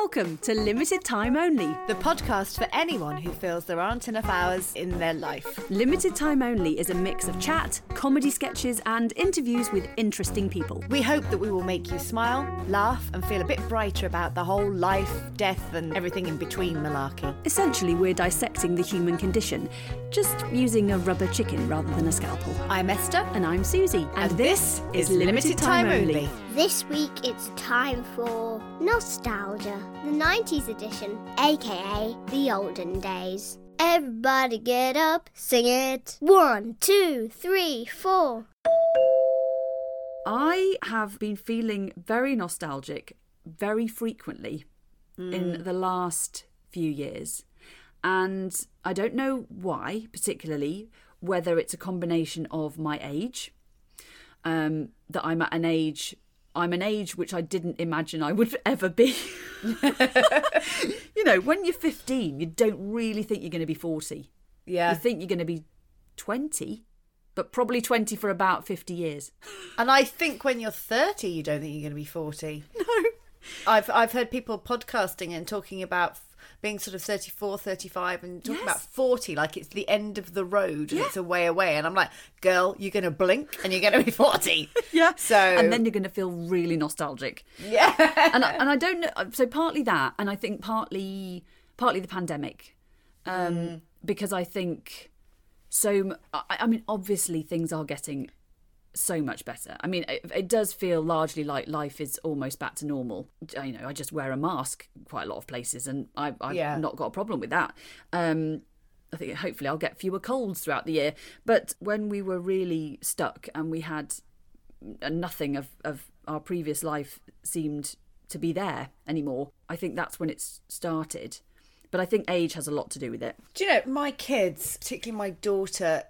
Welcome to Limited Time Only. The podcast for anyone who feels there aren't enough hours in their life. Limited Time Only is a mix of chat, comedy sketches, and interviews with interesting people. We hope that we will make you smile, laugh, and feel a bit brighter about the whole life, death, and everything in between malarkey. Essentially, we're dissecting the human condition, just using a rubber chicken rather than a scalpel. I'm Esther, And I'm Susie, and this is Limited Time Only. This week it's time for Nostalgia, the 90s edition, aka the olden days. Everybody get up, sing it. One, two, three, four. I have been feeling very nostalgic very frequently in the last few years. And I don't know why, particularly, whether it's a combination of my age, um, that I'm at an age. I'm an age which I didn't imagine I would ever be. you know, when you're 15, you don't really think you're going to be 40. Yeah. You think you're going to be 20, but probably 20 for about 50 years. And I think when you're 30, you don't think you're going to be 40. No. I've, I've heard people podcasting and talking about being sort of 34, 35 and talking Yes. about 40 like it's the end of the road and Yeah. it's a way away. And I'm like, girl, you're going to blink and you're going to be 40. Yeah. So- and then you're going to feel really nostalgic. Yeah. and I, and I don't know. So partly that, and I think partly partly the pandemic, um, because I think so. I, mean, obviously things are getting so much better. I mean, it, it does feel largely like life is almost back to normal. I- You know, I just wear a mask quite a lot of places, and I, I've Yeah. not got a problem with that. Um, I think hopefully I'll get fewer colds throughout the year. But when we were really stuck and we had and nothing of, of our previous life seemed to be there anymore. I think that's when it started. But I think age has a lot to do with it. Do you know, my kids, particularly my daughter,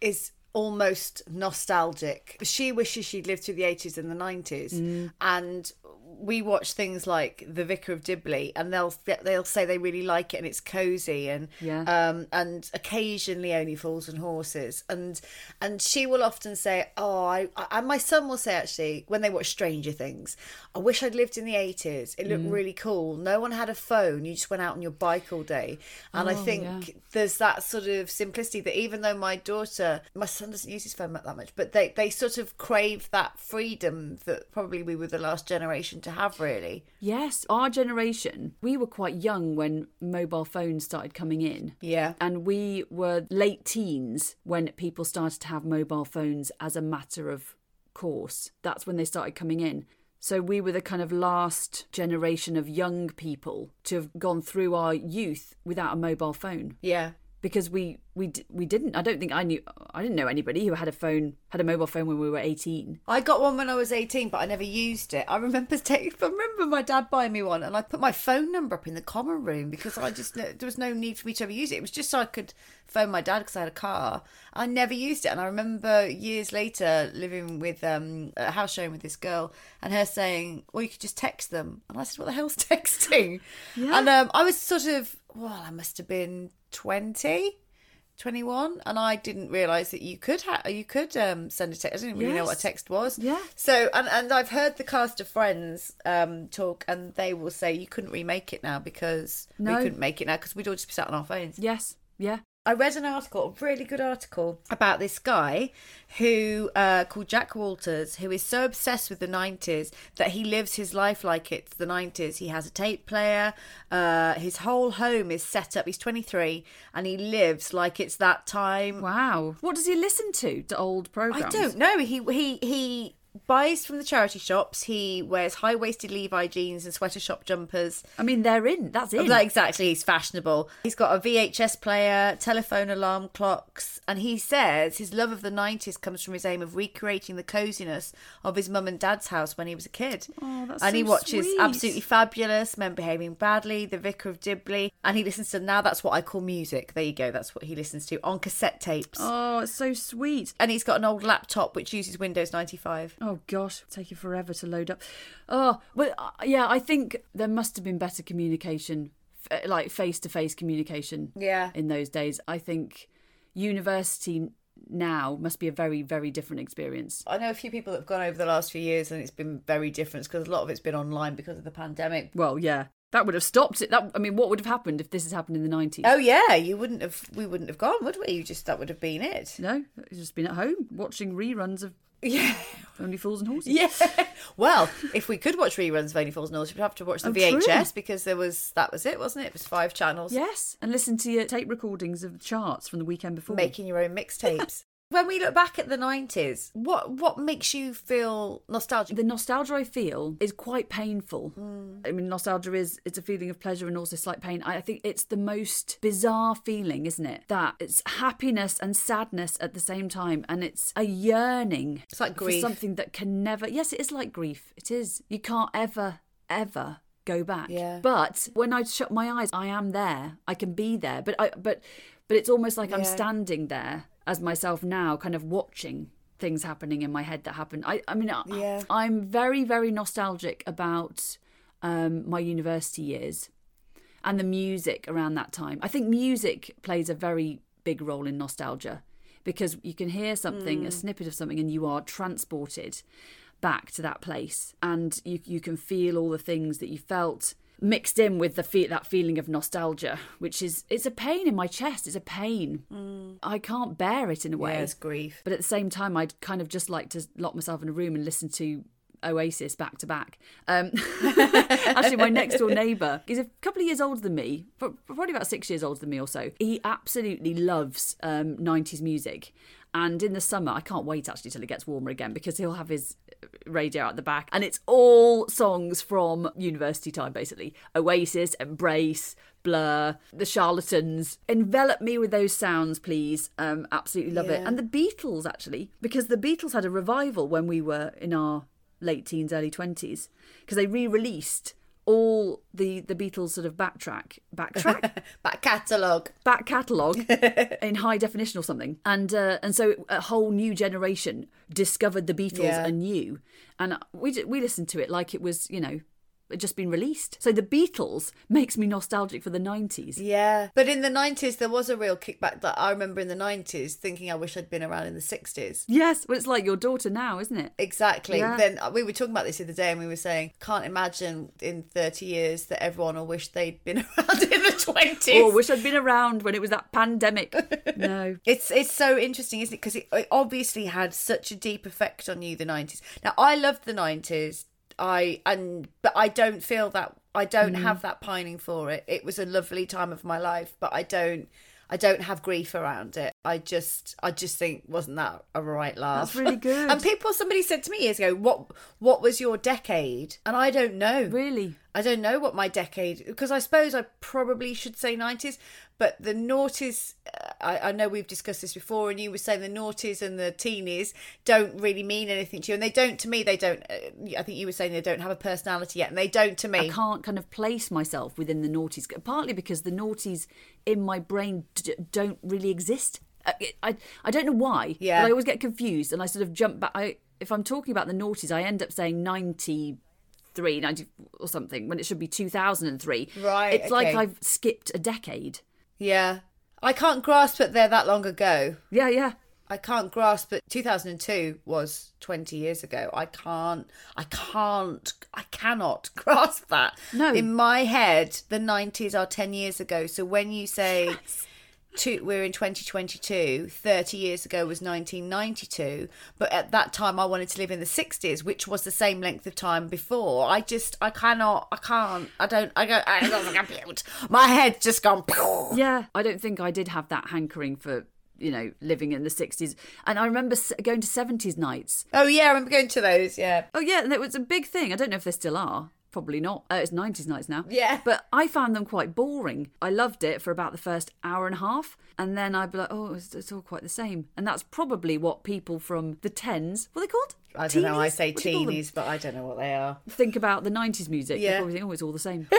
is almost nostalgic. She wishes she'd lived through the 80s and the 90s. Mm. And we watch things like The Vicar of Dibley and they'll they'll say they really like it and it's cozy and Yeah. um and occasionally only fools and horses. And and she will often say oh I, I and my son will say actually when they watch Stranger Things I wish I'd lived in the 80s it looked really cool. No one had a phone. You just went out on your bike all day. And I Oh, think yeah. there's that sort of simplicity that even though my daughter my son doesn't use his phone that much but they they sort of crave that freedom that probably we were the last generation to have really Yes, our generation, we were quite young when mobile phones started coming in. yeah And we were late teens when people started to have mobile phones as a matter of course. That's when they started coming in. So we were the kind of last generation of young people to have gone through our youth without a mobile phone. yeah because we we we didn't. I don't think I knew. I didn't know anybody who had a phone had a mobile phone when we were eighteen. I got one when I was 18, but I never used it. I remember take, I remember my dad buying me one, and I put my phone number up in the common room because I just there was no need for me to ever use it. It was just so I could phone my dad because I had a car. I never used it, and I remember years later living with um, a house showing with this girl, and her saying, "Well, you could just text them," and I said, "What the hell's texting?" And um, I was sort of, well, I must have been 20. 21 and I didn't realize that you could ha- you could um send a text I didn't really know what a text was Yeah. so and and I've heard the cast of Friends um talk and they will say you couldn't remake it now because No. we couldn't make it now because we'd all just be sat on our phones Yes, yeah. I read an article, a really good article, about this guy who uh, called Jack Walters, who is so obsessed with the 90s that he lives his life like it's the 90s. He has a tape player, uh, his whole home is set up. He's 23 and he lives like it's that time. Wow. What does he listen to? To old programs? I don't know. He he he buys from the charity shops. He wears high waisted Levi jeans and sweater shop jumpers. I mean, they're in. That's it. Like, exactly, he's fashionable. He's got a VHS player, telephone alarm clocks, and he says his love of the 90s comes from his aim of recreating the coziness of his mum and dad's house when he was a kid. Oh, that's sweet. and he watches sweet. Absolutely Fabulous, Men Behaving Badly, The Vicar of Dibley, and he listens to Now That's What I Call Music. There you go, that's what he listens to on cassette tapes. oh, it's so sweet. And he's got an old laptop which uses Windows 95. Oh gosh, take you forever to load up. Oh, but uh, yeah, I think there must have been better communication, like face to face communication. Yeah. In those days, I think university now must be a very, very different experience. I know a few people that have gone over the last few years and it's been very different because a lot of it's been online because of the pandemic. Well, yeah, That would have stopped it. That I mean, what would have happened if this had happened in the nineties? Oh yeah, you wouldn't have. We wouldn't have gone, would we? You just that would have been it. No, just been at home watching reruns of Yeah. Only Fools and Horses. Yeah. Well, if we could watch reruns of Only Fools and Horses, we'd have to watch the Oh, VHS true. because there was that was it, wasn't it? It was five channels. Yes, and listen to your tape recordings of the charts from the weekend before. Making your own mixtapes. When we look back at the nineties, what what makes you feel nostalgic? the nostalgia I feel is quite painful. Hmm. I mean, nostalgia is it's a feeling of pleasure and also slight pain. I I think it's the most bizarre feeling, isn't it? That it's happiness and sadness at the same time, and it's a yearning. It's like for grief. something that can never. Yes, it is like grief. It is. You can't ever, ever go back. Yeah. But when I shut my eyes, I am there. I can be there. But I but but it's almost like I'm standing there as myself now, kind of watching things happening in my head that happened. I I mean, I- Yeah. I'm very very nostalgic about um, my university years and the music around that time. I think music plays a very big role in nostalgia because you can hear something, a snippet of something, and you are transported back to that place, and you you can feel all the things that you felt mixed in with the fe- that feeling of nostalgia, which is it's a pain in my chest. It's a pain. I can't bear it in a way. Yeah, it's grief. But at the same time, I'd kind of just like to lock myself in a room and listen to Oasis back to back. Um, actually, my next door neighbour, he's a couple of years older than me, probably about six years older than me or so. He absolutely loves um, 90s music. And in the summer, I can't wait actually till it gets warmer again because he'll have his radio out the back and it's all songs from university time basically Oasis, Embrace, Blur, The Charlatans. Envelop me with those sounds, please. Um, absolutely love it. And the Beatles, actually, because the Beatles had a revival when we were in our late teens, early 20s, because they re released all the, the Beatles sort of backtrack, backtrack, Back catalogue. back catalogue in high definition or something, and uh, and so a whole new generation discovered the Beatles Yeah. anew, and we we listened to it like it was you know just been released. So the Beatles makes me nostalgic for the nineties. Yeah. But in the 90s, there was a real kickback that I remember in the 90s thinking I wish I'd been around in the 60s. Yes, well, it's like your daughter now, isn't it? Exactly. Yeah. Then uh, we were talking about this the other day and we were saying, can't imagine in 30 years that everyone will wish they'd been around in the 20s. Oh, wish I'd been around when it was that pandemic. no. It's it's so interesting, isn't it? Because it, it obviously had such a deep effect on you, the nineties. Now, I loved the nineties. I and but I don't feel that I don't Mm. have that pining for it. It was a lovely time of my life, but I don't I don't have grief around it. I just I just think wasn't that a right laugh? That's really good. and people, somebody said to me years ago, "What what was your decade?" And I don't know. Really? I don't know what my decade because I suppose I probably should say nineties, but the noughties. uh, I, I know we've discussed this before, and you were saying the noughties and the teenies don't really mean anything to you, and they don't to me. They don't. Uh, I think you were saying they don't have a personality yet, and they don't to me. I can't kind of place myself within the noughties, partly because the noughties in my brain d- don't really exist. Uh, I, I, I don't know why, Yeah. but I always get confused and I sort of jump back. I, if I'm talking about the noughties, I end up saying 93, 90 or something when it should be 2003. Right, It's like. I've skipped a decade. Yeah, I can't grasp that they're that long ago. Yeah, yeah. I can't grasp that 2002 was 20 years ago. I can't, I can't, I cannot grasp that. No. In my head, the 90s are 10 years ago. So when you say two, we're in 2022, 30 years ago was 1992, but at that time I wanted to live in the 60s, which was the same length of time before. I just, I cannot, I can't, I don't, I go, I don't. My head's just gone. Yeah, I don't think I did have that hankering for, you know, living in the 60s. And I remember going to 70s nights Oh yeah, I remember going to those. Yeah. Oh yeah, and it was a big thing. I don't know if they still are. Probably not. Uh, it's nineties nights now. Yeah. But I found them quite boring. I loved it for about the first hour and a half, and then I'd be like, oh, it's, it's all quite the same. And that's probably what people from the tens, what are they called? I don't know. I say What do you call them? teenies, but I don't know what they are. Think about the nineties music. You Yeah. probably think, oh, it's all the same.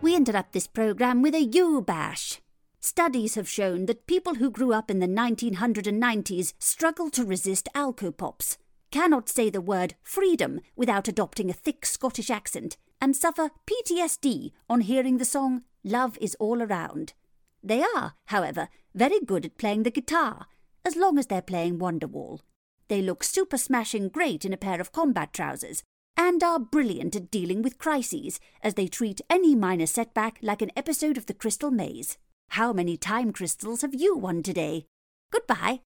We interrupt this program with a U bash. Studies have shown that people who grew up in the 1990s struggle to resist alcopops, cannot say the word freedom without adopting a thick Scottish accent, and suffer PTSD on hearing the song Love is All Around. They are, however, very good at playing the guitar, as long as they're playing Wonderwall. They look super smashing great in a pair of combat trousers, and are brilliant at dealing with crises as they treat any minor setback like an episode of the Crystal Maze. How many time crystals have you won today? Goodbye.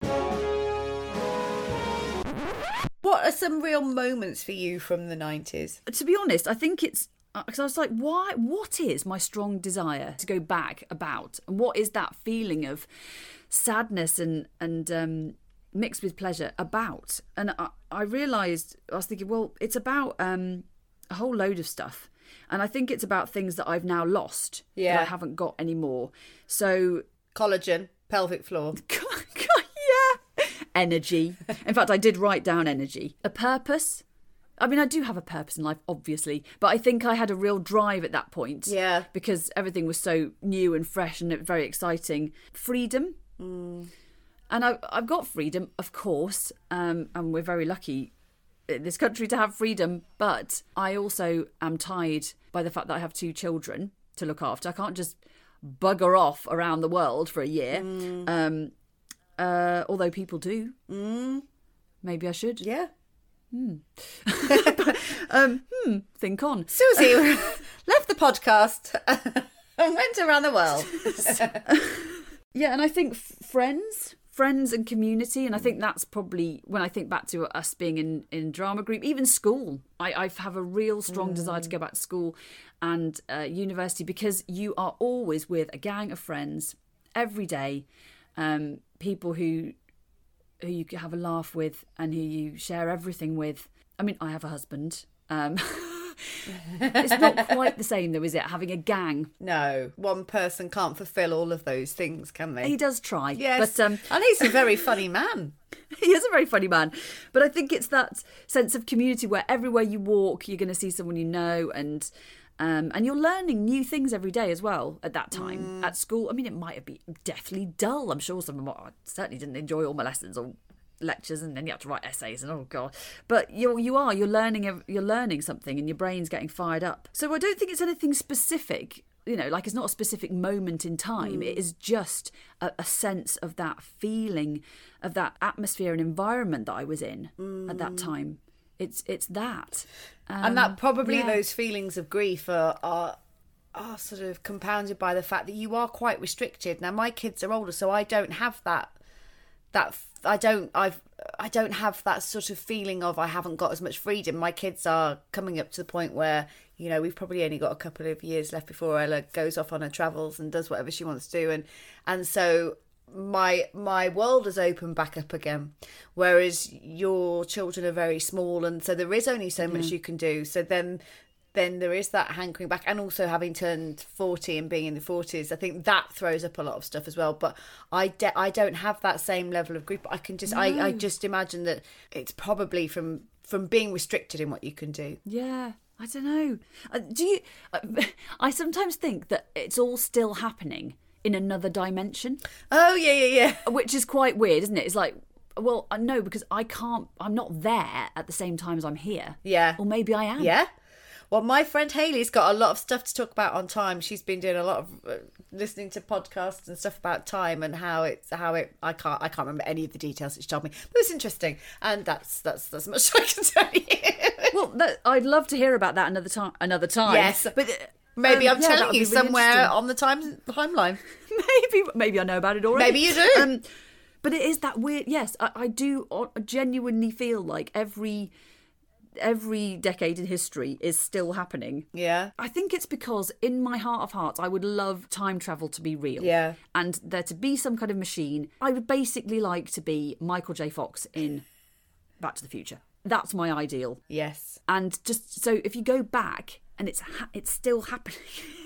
What are some real moments for you from the 90s? to be honest, I think it's because I was like, why? What is my strong desire to go back about, and what is that feeling of sadness and and um, mixed with pleasure about? And I, I realised I was thinking, well, it's about um, a whole load of stuff, and I think it's about things that I've now lost Yeah. that I haven't got anymore. So Collagen, pelvic floor. energy. In fact, I did write down energy, a purpose. I mean, I do have a purpose in life, obviously, but I think I had a real drive at that point. Yeah. Because everything was so new and fresh and very exciting. Freedom. Mm. And I, I've got freedom, of course, um, and we're very lucky in this country to have freedom, but I also am tied by the fact that I have two children to look after. I can't just bugger off around the world for a year. Mm. Um, uh, although people do. Maybe I should. Yeah. Um, hmm, think on. Susie left the podcast and went around the world. Yeah, and I think f- friends, friends and community, and I think that's probably when I think back to us being in in drama group, even school. I I have a real strong desire to go back to school and uh, university because you are always with a gang of friends every day, um, people who who you have a laugh with and who you share everything with. I mean, I have a husband. Um, it's not quite the same though, is it? Having a gang. No, one person can't fulfill all of those things, can they? He does try, Yes, but um, and he's a very funny man. he is a very funny man. But I think it's that sense of community where everywhere you walk, you're going to see someone you know, and um, and you're learning new things every day as well. At that time mm. at school, I mean, it might have been deathly dull. I'm sure some of my, I certainly didn't enjoy all my lessons or lectures, and then you have to write essays, and oh god. But you you are you're learning you're learning something, and your brain's getting fired up. So I don't think it's anything specific. You know, like it's not a specific moment in time. It mm. is just a, a sense of that feeling, of that atmosphere and environment that I was in at that mm. time. It's it's that, and Um, that probably yeah. those feelings of grief are, are are sort of compounded by the fact that you are quite restricted. Now my kids are older, so I don't have that that I don't I've I don't have that sort of feeling of I haven't got as much freedom. My kids are coming up to the point where you know we've probably only got a couple of years left before Ella goes off on her travels and does whatever she wants to do, and and so my my world has opened back up again whereas your children are very small and so there is only so much you can do. So then then there is that hankering back and also having turned 40 and being in the 40s i think that throws up a lot of stuff as well. But i de- i don't have that same level of grief i can just I, I just imagine that it's probably from from being restricted in what you can do. Yeah, I don't know. Uh, do you? Uh, I sometimes think that it's all still happening in another dimension, oh yeah yeah yeah which is quite weird, isn't it? It's like, well, no, because I can't. I'm not there at the same time as I'm here. Yeah. Or maybe I am. Yeah. Well, my friend Haley's got a lot of stuff to talk about on time. She's been doing a lot of uh, listening to podcasts and stuff about time and how it's how it. I can't I can't remember any of the details that she told me, but it's interesting, and that's that's that's much I can tell you. Well, that, I'd love to hear about that another time. Another time. Yes. but uh, Maybe um, I'm yeah, telling you really somewhere on the time timeline. maybe maybe I know about it already. Maybe you do. Um, but it is that weird. Yes, I, I do o- genuinely feel like every every decade in history is still happening. Yeah. I think it's because in my heart of hearts, I would love time travel to be real. Yeah. And there to be some kind of machine. I would basically like to be Michael J. Fox in Back to the Future. That's my ideal. Yes. And just so if you go back and it's ha- it's still happening.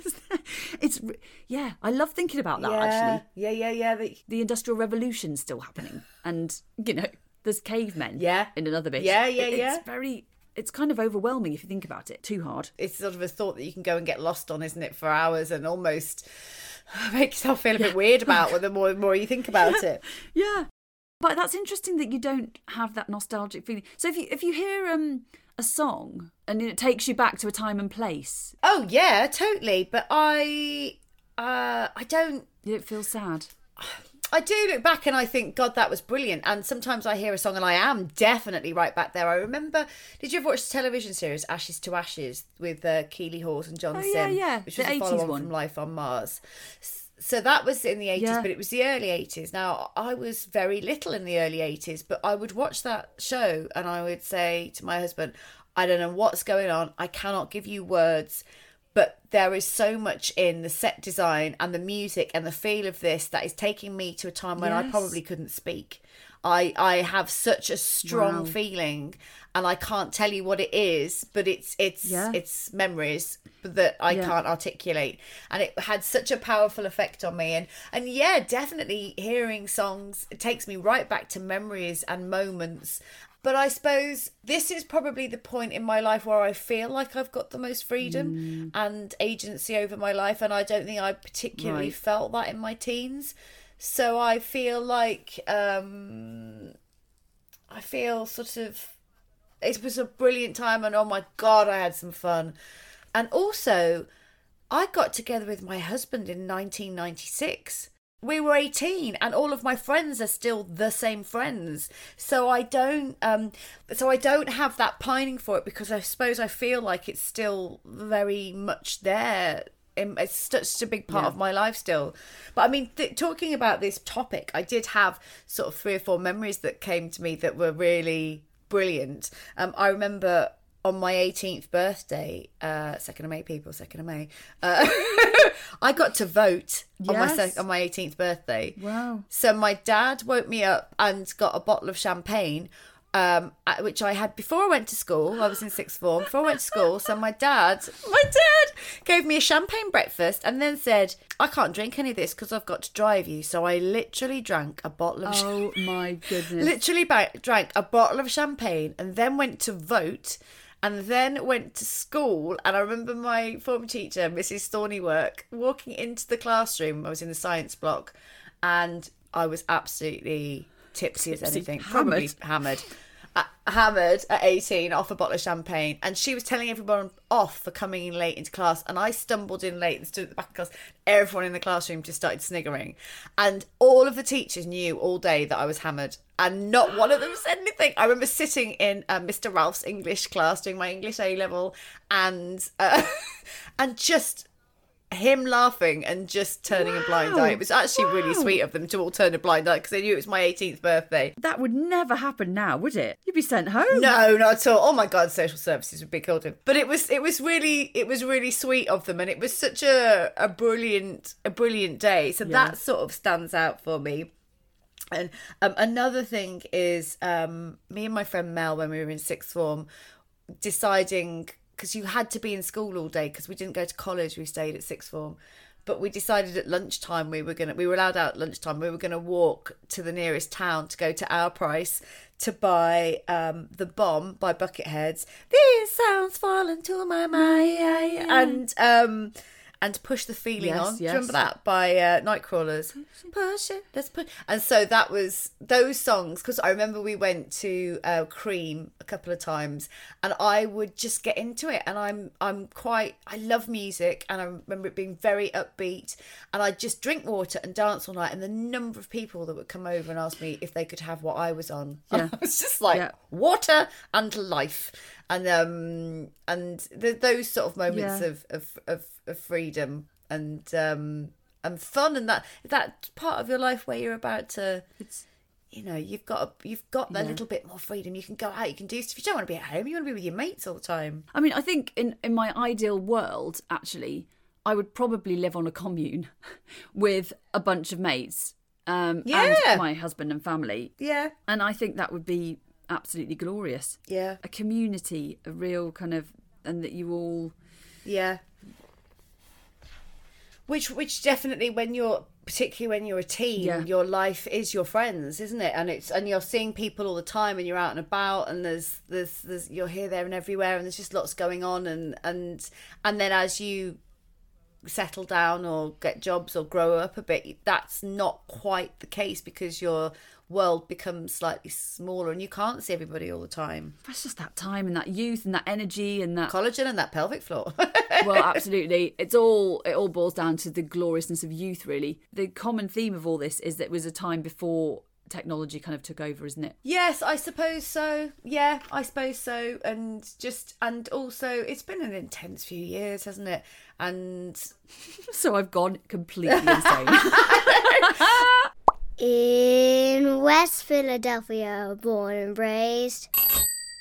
it's yeah, I love thinking about that yeah. actually. Yeah. Yeah. Yeah. The- The industrial revolution's still happening and you know, there's cavemen Yeah. in another bit. Yeah, yeah, It- yeah. It's very it's kind of overwhelming if you think about it. Too hard. it's sort of a thought that you can go and get lost on, isn't it, for hours and almost make yourself feel a bit weird about the more the more you think about it. Yeah. But that's interesting that you don't have that nostalgic feeling. So if you if you hear um a song and it takes you back to a time and place, Oh yeah, totally. But I, uh, I don't. you don't feel sad. I do look back and I think, God, that was brilliant. And sometimes I hear a song and I am definitely right back there. I remember, did you ever watch the television series Ashes to Ashes with uh, Keeley Hawes and John Oh, Simm? yeah, yeah. Which The was a 80s follow on from Life on Mars. S- So that was in the 80s, Yeah. but it was the early 80s. Now, I was very little in the early 80s, but I would watch that show and I would say to my husband, I don't know what's going on. I cannot give you words but there is so much in the set design and the music and the feel of this that is taking me to a time when I probably couldn't speak. I I have such a strong Wow. feeling and I can't tell you what it is, but it's it's Yeah. it's memories that I Yeah. can't articulate. And it had such a powerful effect on me and and yeah, definitely hearing songs it takes me right back to memories and moments but I suppose this is probably the point in my life where I feel like I've got the most freedom Mm. and agency over my life. And I don't think I particularly Right. felt that in my teens. So I feel like um, I feel sort of it was a brilliant time, and oh my god, I had some fun. And also, I got together with my husband in 1996. We were 18 and all of my friends are still the same friends. So I don't um so I don't have that pining for it because I suppose I feel like it's still very much there. It's such a big part Yeah. of my life still. But I mean, th- talking about this topic, I did have sort of three or four memories that came to me that were really brilliant. Um, I remember on my 18th birthday, uh, 2nd of May, people, 2nd of May, uh, I got to vote on my sec- on my 18th birthday. Wow. So my dad woke me up and got a bottle of champagne, um, which I had before I went to school. I was in sixth form before I went to school. So my dad, my dad gave me a champagne breakfast and then said, "I can't drink any of this because I've got to drive you." So I literally drank a bottle of. Oh my goodness. literally ba- drank a bottle of champagne and then went to vote and then went to school and i remember my former teacher mrs thornywork walking into the classroom i was in the science block and i was absolutely tipsy as anything. Probably hammered. Uh, hammered at 18 off a bottle of champagne. And she was telling everyone off for coming in late into class. And i stumbled in late and stood at the back of class. Everyone in the classroom just started sniggering. And all of the teachers knew all day that i was hammered. And not one of them said anything. I remember sitting in uh, mr ralph's english class doing my english a level. And uh, and just him laughing and just turning a blind eye it was actually really sweet of them to all turn a blind eye because they knew it was my 18th birthday That would never happen now, would it? You'd be sent home. no, not at all. Oh my god, social services would be killed him. But it was it was really it was really sweet of them and it was such a a brilliant a brilliant day. So that sort of stands out for me. And um, another thing is um, me and my friend Mel when we were in sixth form deciding because you had to be in school all day because we didn't go to college we stayed at sixth form. But we decided at lunchtime we were gonna we were allowed out at lunchtime we were gonna walk to the nearest town to go to our price to buy um the bomb by bucketheads. These sounds fall into my mind. And um and push the feeling Yes, on. Do you remember that by uh, Nightcrawlers? Push it, let's push. And so that was those songs because I remember we went to uh, Cream a couple of times, and I would just get into it. And I'm I'm quite I love music, and I remember it being very upbeat. And I'd just drink water and dance all night. And the number of people that would come over and ask me if they could have what I was on, Yeah. I was just like Yeah. water and life. And um and th- those sort of moments Yeah. of, of of of freedom and um and fun and that that part of your life where you're about to It's you know you've got a, you've got Yeah. little bit more freedom you can go out you can do stuff you don't want to be at home you want to be with your mates all the time I mean, I think in, in my ideal world, actually, I would probably live on a commune with a bunch of mates um, Yeah. and my husband and family. yeah And I think that would be absolutely glorious. yeah A community, a real kind of, and that you all. yeah which which definitely when you're particularly when you're a teen Yeah. your life is your friends isn't it and it's and you're seeing people all the time and you're out and about and there's there's there's you're here there and everywhere and there's just lots going on and and and then as you settle down or get jobs or grow up a bit that's not quite the case because your world becomes slightly smaller and you can't see everybody all the time That's just that time and that youth and that energy and that. collagen and that pelvic floor well, absolutely. It's all it all boils down to the gloriousness of youth, really. The common theme of all this is that it was a time before technology kind of took over, isn't it? Yes, I suppose so. Yeah, I suppose so. And just, and also, it's been an intense few years, hasn't it? And So I've gone completely insane. In West Philadelphia, born and raised.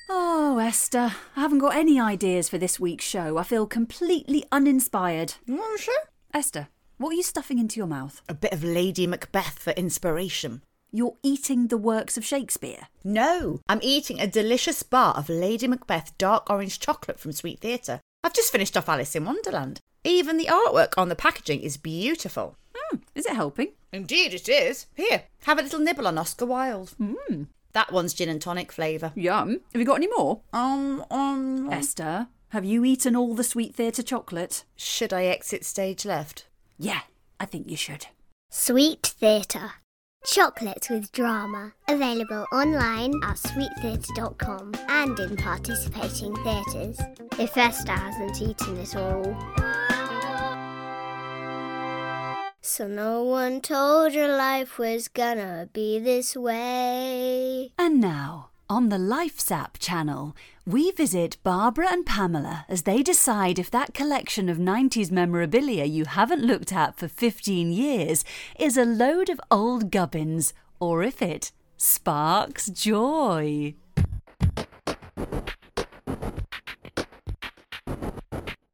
Oh, Esther, I haven't got any ideas for this week's show. I feel completely uninspired. well, sure. Esther, what are you stuffing into your mouth? A bit of Lady Macbeth for inspiration. You're eating the works of Shakespeare. No, I'm eating a delicious bar of Lady Macbeth dark orange chocolate from Sweet Theatre. I've just finished off Alice in Wonderland. Even the artwork on the packaging is beautiful. Hmm, is it helping? Indeed, it is. Here, have a little nibble on Oscar Wilde. Mm. That one's gin and tonic flavour. Yum. Have you got any more? Um, um, Esther, have you eaten all the Sweet Theatre chocolate? should I exit stage left? Yeah, I think you should. Sweet Theatre. Chocolates with drama. Available online at sweettheatre.com and in participating theatres. If Esther hasn't eaten it all. So no one told your life was gonna be this way. And now, on the LifeSap channel, we visit Barbara and Pamela as they decide if that collection of 90s memorabilia you haven't looked at for 15 years is a load of old gubbins or if it sparks joy.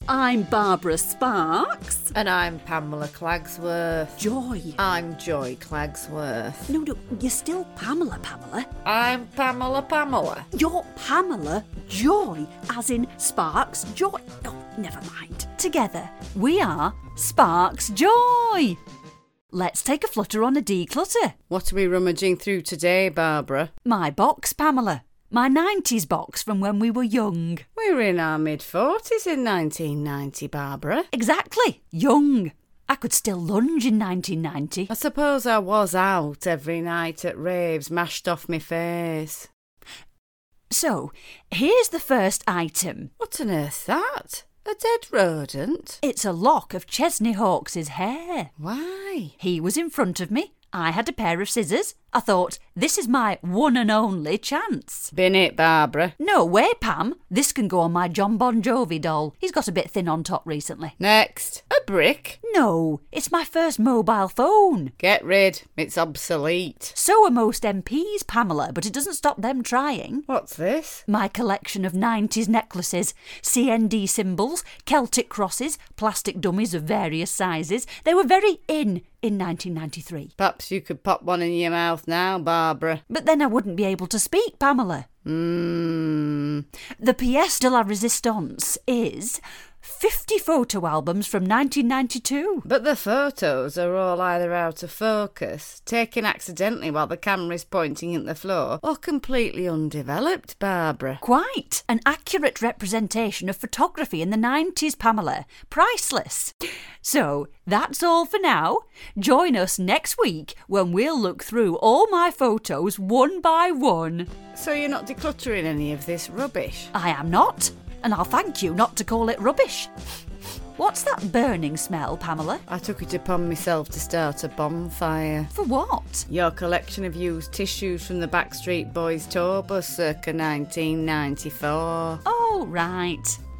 I'm Barbara Sparks. And I'm Pamela Clagsworth. Joy. I'm Joy Clagsworth. No, no, you're still Pamela, Pamela. I'm Pamela Pamela. You're Pamela Joy, as in Sparks Joy. Oh, never mind. Together, we are Sparks Joy. Let's take a flutter on a declutter. What are we rummaging through today, Barbara? My box, Pamela. My 90s box from when we were young. We were in our mid 40s in 1990, Barbara. Exactly, young. I could still lunge in 1990. I suppose I was out every night at raves, mashed off my face. So, here's the first item. What on earth's that? A dead rodent? It's a lock of Chesney Hawkes's hair. Why? He was in front of me. I had a pair of scissors. I thought, this is my one and only chance. Bin it, Barbara. No way, Pam. This can go on my John Bon Jovi doll. He's got a bit thin on top recently. Next. A brick? No, it's my first mobile phone. Get rid. It's obsolete. So are most MPs, Pamela, but it doesn't stop them trying. What's this? My collection of 90s necklaces, CND symbols, Celtic crosses, plastic dummies of various sizes. They were very in in 1993. Perhaps you could pop one in your mouth now, Barbara. But then I wouldn't be able to speak, Pamela. Mmm. The pièce de la résistance is 50 photo albums from 1992. But the photos are all either out of focus, taken accidentally while the camera's pointing at the floor, or completely undeveloped, Barbara. Quite an accurate representation of photography in the 90s, Pamela. Priceless. So that's all for now. Join us next week when we'll look through all my photos one by one. So you're not decluttering any of this rubbish? I am not, and I'll thank you not to call it rubbish. What's that burning smell, Pamela? I took it upon myself to start a bonfire. For what? Your collection of used tissues from the Backstreet Boys tour bus circa 1994. Oh, right.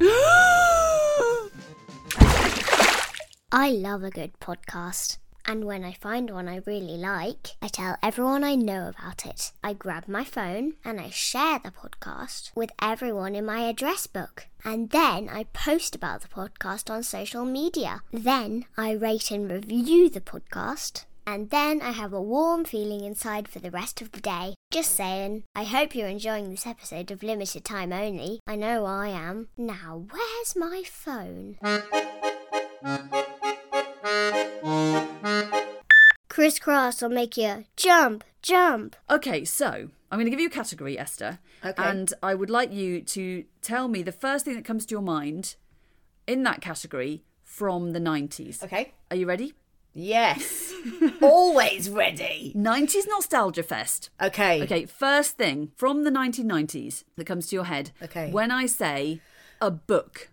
I love a good podcast. And when I find one I really like, I tell everyone I know about it. I grab my phone and I share the podcast with everyone in my address book. And then I post about the podcast on social media. Then I rate and review the podcast. And then I have a warm feeling inside for the rest of the day. Just saying. I hope you're enjoying this episode of Limited Time Only. I know I am. Now, where's my phone? Crisscross will make you jump, jump. Okay, so I'm going to give you a category, Esther. Okay. And I would like you to tell me the first thing that comes to your mind in that category from the 90s. Okay. Are you ready? Yes. Always ready. 90s Nostalgia Fest. Okay. Okay, first thing from the 1990s that comes to your head. Okay. When I say a book.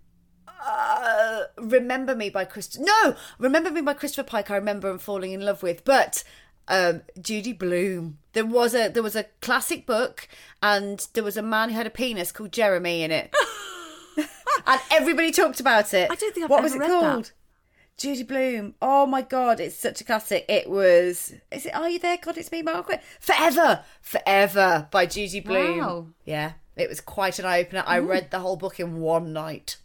Uh, remember Me by Christopher. No, Remember Me by Christopher Pike. I remember and falling in love with, but um, Judy Blume. There was a there was a classic book, and there was a man who had a penis called Jeremy in it, and everybody talked about it. I don't think I've what ever was it read that. called? Judy Blume. Oh my god, it's such a classic. It was. Is it? Are you there? God, it's me, Margaret. Forever, forever by Judy Blume. Wow. Yeah, it was quite an eye opener. I read the whole book in one night.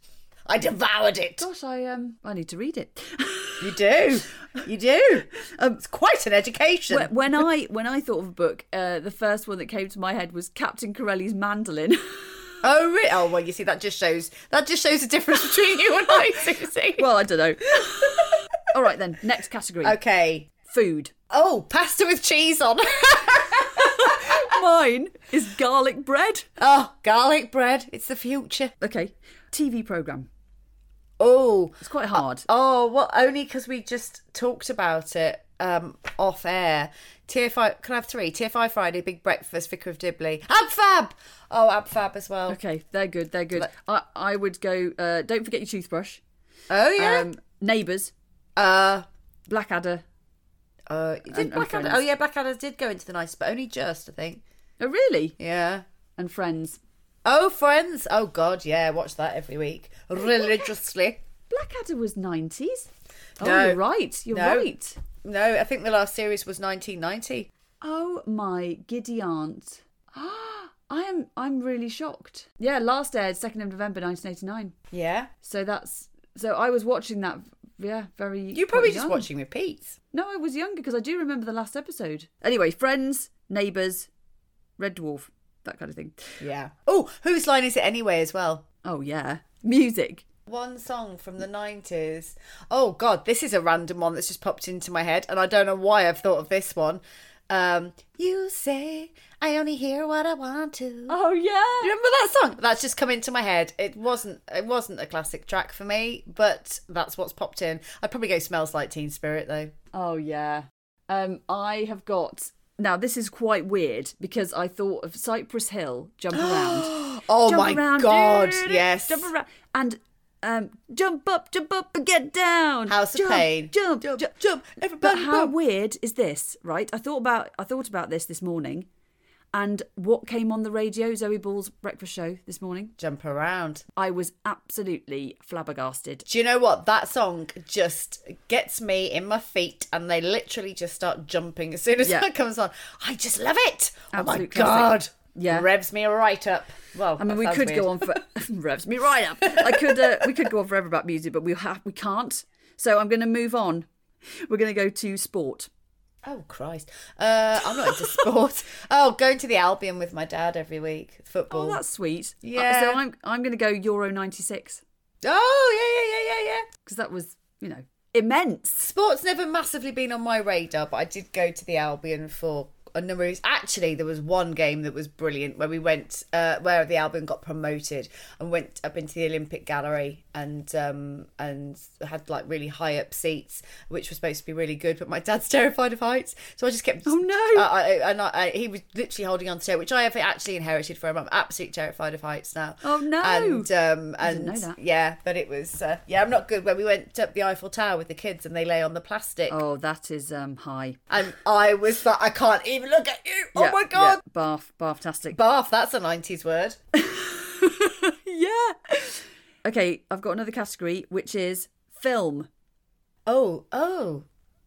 I devoured it. Gosh, I um, I need to read it. You do, you do. Um, it's quite an education. when, when I when I thought of a book, uh, the first one that came to my head was Captain Corelli's Mandolin. Oh, really? Oh, well, you see, that just shows that just shows the difference between you and I, Susie. well, I don't know. All right then, next category: okay. food. Oh, pasta with cheese on. Mine is garlic bread. oh, garlic bread. It's the future. Okay, TV program. Oh, It's quite hard. oh, well, only because we just talked about it um, off air. TFI, can I have three? TFI Friday, Big Breakfast, Vicar of Dibley, Abfab. Oh, Abfab as well. Okay, they're good. They're good. I I would go. Uh, don't forget your toothbrush. Oh yeah. Um, Neighbours, uh, Blackadder. uh, did and Blackadder? Friends. Oh yeah, Blackadder did go into the nice, but only just, I think. Oh really? Yeah. And Friends. Oh, Friends. Oh God, yeah, watch that every week religiously. Blackadder was nineties. Oh, No. you're right. You're No. right. No, I think the last series was 1990. Oh my giddy aunt. I am I'm really shocked. Yeah, last aired second of November nineteen eighty nine. Yeah. So that's so I was watching that yeah, very You're probably just young. watching repeats. No, I was younger because I do remember the last episode. Anyway, friends, neighbours, Red Dwarf, that kind of thing. Yeah. Oh, whose line is it anyway as well? Oh yeah. Music. One song from the 90s. Oh God, this is a random one that's just popped into my head, and I don't know why I've thought of this one. Um, you say I only hear what I want to. Oh yeah. Remember that song? That's just come into my head. It wasn't. It wasn't a classic track for me, but that's what's popped in. I'd probably go "Smells Like Teen Spirit" though. Oh yeah. Um, I have got now. This is quite weird because I thought of Cypress Hill, jump around. Oh jump my around, God! Yes. jump around, and um, jump up, jump up, and get down. House of jump, Pain. Jump, Jump, jump, jump, But how jump. weird is this? Right? I thought about I thought about this this morning, and what came on the radio? Zoe Ball's breakfast show this morning. Jump around. I was absolutely flabbergasted. Do you know what? That song just gets me in my feet, and they literally just start jumping as soon as Yeah. that comes on. I just love it. oh my Absolute god! Yeah. revs me right up. Well, I mean, we could weird. go on for revs me right up. I could, uh, we could go on forever about music, but we have, we can't. So I'm going to move on. We're going to go to sport. Oh Christ! Uh, I'm not into sport. Oh, going to the Albion with my dad every week. Football. Oh, that's sweet. Uh, Yeah. so I'm, I'm going to go Euro '96 Oh yeah, yeah, yeah, yeah, yeah. because that was, you know, immense. Sport's never massively been on my radar, but I did go to the Albion for a number of. Actually, there was one game that was brilliant where we went, uh, where the Albion got promoted and went up into the Olympic Gallery and um, and had like really high up seats, which was supposed to be really good. But my dad's terrified of heights, so I just kept. Oh, no. Uh, I, and I, I, he was literally holding on to it, which I have actually inherited from him. I'm absolutely terrified of heights now. Oh, no. And um, and didn't know that. yeah, but it was uh, yeah, I'm not good. When we went up the Eiffel Tower with the kids and they lay on the plastic, Oh, that is um high. and I was like, I can't even look at you. Oh my god, yeah, Bath, bathtastic. bath. That's a '90s word. yeah. Okay, I've got another category which is film. Oh, oh,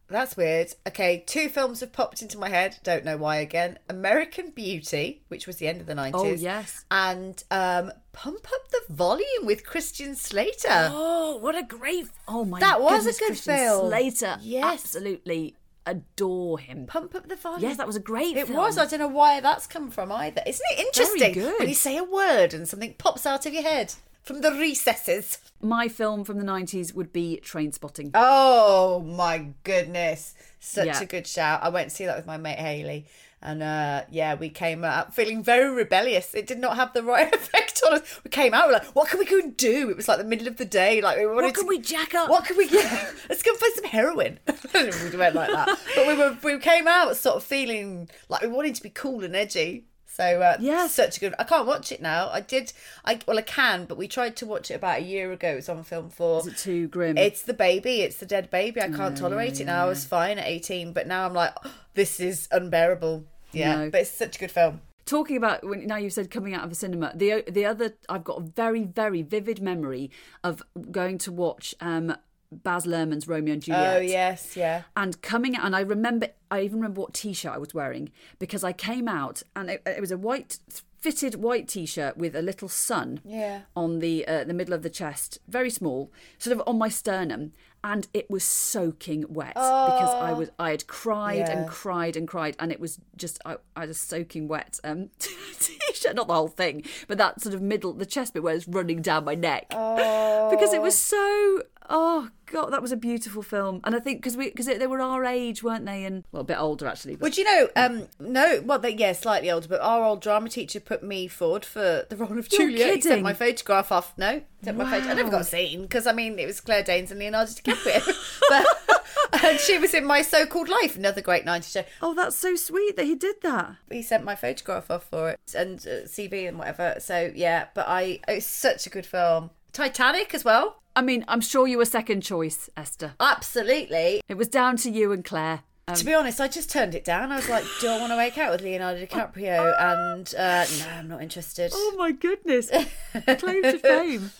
that's weird. Okay, two films have popped into my head. Don't know why again. American Beauty, which was the end of the '90s. Oh, yes. and um, Pump Up the Volume with Christian Slater. Oh, what a great! Oh my, That was a good Christian film. Slater, Yes. absolutely adore him. Pump Up the Volume. Yes, that was a great. It film. was. I don't know why that's come from either. Isn't it interesting? Very good. When you say a word and something pops out of your head from the recesses. My film from the nineties would be Trainspotting. Oh my goodness. Such Yeah. a good shout. I went to see that with my mate Haley. And uh, yeah, we came out feeling very rebellious. It did not have the right effect on us. We came out, we were like, what can we go and do? It was like the middle of the day. Like we wanted What can to- we jack up? What can we get? Let's go and find some heroin. we went like that. But we were we came out sort of feeling like we wanted to be cool and edgy. So uh, Yes. such a good. I can't watch it now. I did. I well, I can, but we tried to watch it about a year ago. It was on film four. Is it too grim? It's the baby. It's the dead baby. I can't tolerate it now. I was fine at eighteen, but now I'm like, this is unbearable. Yeah, No. but it's such a good film. talking about when now you've said coming out of a cinema the the other i've got a very very vivid memory of going to watch um baz luhrmann's romeo and juliet Oh yes, yeah. and coming out and i remember i even remember what t-shirt i was wearing because i came out and it, it was a white fitted white t-shirt with a little sun Yeah. on the uh, the middle of the chest very small sort of on my sternum and it was soaking wet because i was i had cried Yeah. and cried and cried and it was just i, I a soaking wet um t-shirt not the whole thing but that sort of middle the chest bit where it's running down my neck because it was so oh god that was a beautiful film and i think because we because they were our age weren't they and well a bit older actually but Would you know? Um, no, well, they, yeah, slightly older, but our old drama teacher put me forward for the role of You're Juliet. He sent my photograph off. No, sent my photo. I never got seen because I mean it was Claire Danes and Leonardo DiCaprio, but and she was in my so-called life, another great '90s show. oh that's so sweet that he did that He sent my photograph off for it and uh, CV and whatever. So yeah, but I it's such a good film. Titanic as well. i mean i'm sure you were second choice esther Absolutely. it was down to you and claire um, To be honest, I just turned it down. I was like, do I want to make out with Leonardo DiCaprio? And uh, no, I'm not interested. oh my goodness claim to fame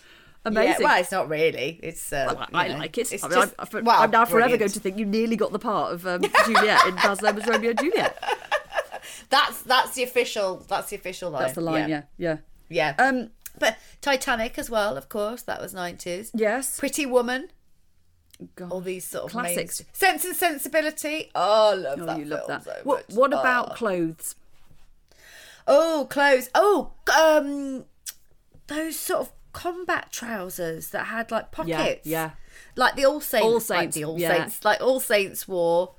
amazing Yeah, well, it's not really. It's. Uh, Well, I, I know, like it. it's I mean, just- I'm, well, I'm now forever brilliant. going to think you nearly got the part of um, Juliet in Baz Luhrmann's Romeo and Juliet. That's that's the official. That's the official line. That's the line, yeah, yeah. yeah. Um, but Titanic as well, of course. That was nineties. yes. Pretty Woman. God. All these sort of Classics. Sense and Sensibility. Oh, I love Oh, that. you love film that. so what. What Oh. about clothes? Oh, clothes. Oh, um, those sort of combat trousers that had like pockets. yeah. Like the All Saints. All Like Saints, the All yeah. Saints. Like All Saints wore.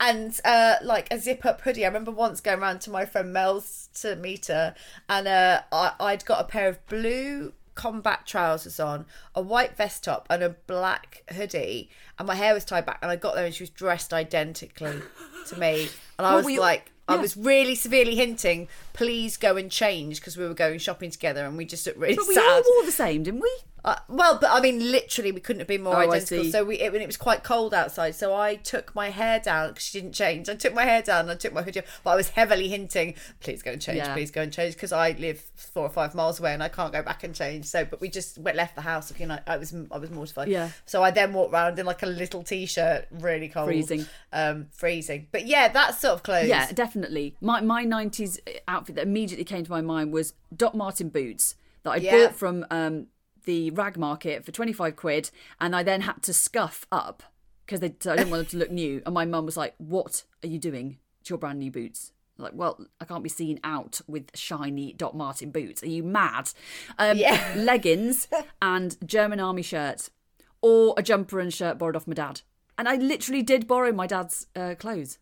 And uh, like a zip up hoodie. I remember once going round to my friend Mel's to meet her, and uh, I, I'd got a pair of blue combat trousers on, a white vest top, and a black hoodie. And my hair was tied back, and I got there, and she was dressed identically to me. And I was like, I was really severely hinting, please go and change because we were going shopping together and we just looked really But we sad. all wore the same, didn't we? Uh, well, but I mean, literally, we couldn't have been more Oh, identical. So we, it, when it was quite cold outside, so I took my hair down because she didn't change. I took my hair down and I took my hoodie off, but I was heavily hinting, please go and change, Yeah. please go and change, because I live four or five miles away and I can't go back and change. So, but we just went left the house looking like I was, I was mortified. Yeah. So I then walked around in like a little t-shirt, really cold, Freezing. um, freezing. But yeah, that sort of clothes. Yeah, definitely. My my nineties outfit that immediately came to my mind was Doc Marten boots that I Yeah. bought from um, the rag market for twenty five quid, and I then had to scuff up because I didn't want them to look new. And my mum was like, "What are you doing? It's your brand new boots." I'm Like, well, I can't be seen out with shiny Doc Marten boots. Are you mad? Um, Yeah. leggings and German army shirt, or a jumper and shirt borrowed off my dad. And I literally did borrow my dad's uh, clothes.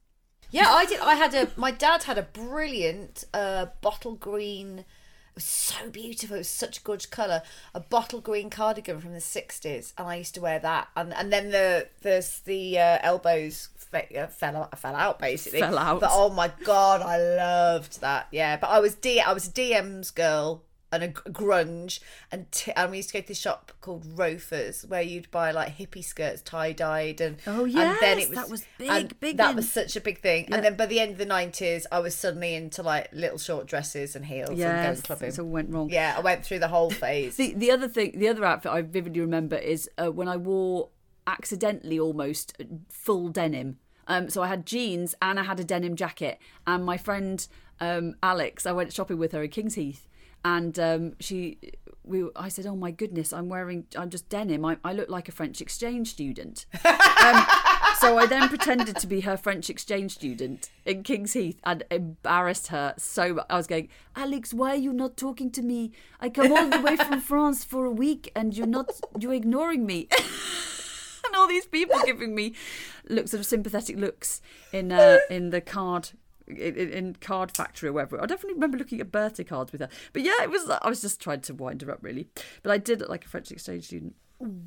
Yeah, I did. I had a. My dad had a brilliant uh, bottle green. It was so beautiful. It was such a gorgeous colour. A bottle green cardigan from the sixties, and I used to wear that. And and then the there's the uh, elbows fe- uh, fell out, fell out basically. Fell out. But oh my god, I loved that. Yeah, but I was D. I was a DM's girl and a grunge, and, t- and we used to go to this shop called Rofers where you'd buy like hippie skirts tie dyed and Oh, and then it was that was big, big that in- was such a big thing. And then by the end of the nineties, I was suddenly into like little short dresses and heels and going Yes, clubbing. it all went wrong. Yeah, I went through the whole phase. The the other thing, the other outfit I vividly remember is uh, when I wore accidentally almost full denim. Um, so I had jeans and I had a denim jacket. And my friend um, Alex, I went shopping with her in Kings Heath, and um, she, we, I said, "Oh my goodness, I'm wearing, I'm just denim. I, I look like a French exchange student." um, so I then pretended to be her French exchange student in Kings Heath and embarrassed her so much. I was going, Alex, why are you not talking to me? I come all the way from France for a week and you're not, you're ignoring me. and all these people giving me looks sort of sympathetic looks in uh, in the card in, in card factory or whatever. I definitely remember looking at birthday cards with her. But yeah, it was I was just trying to wind her up really. But I did look like a French exchange student.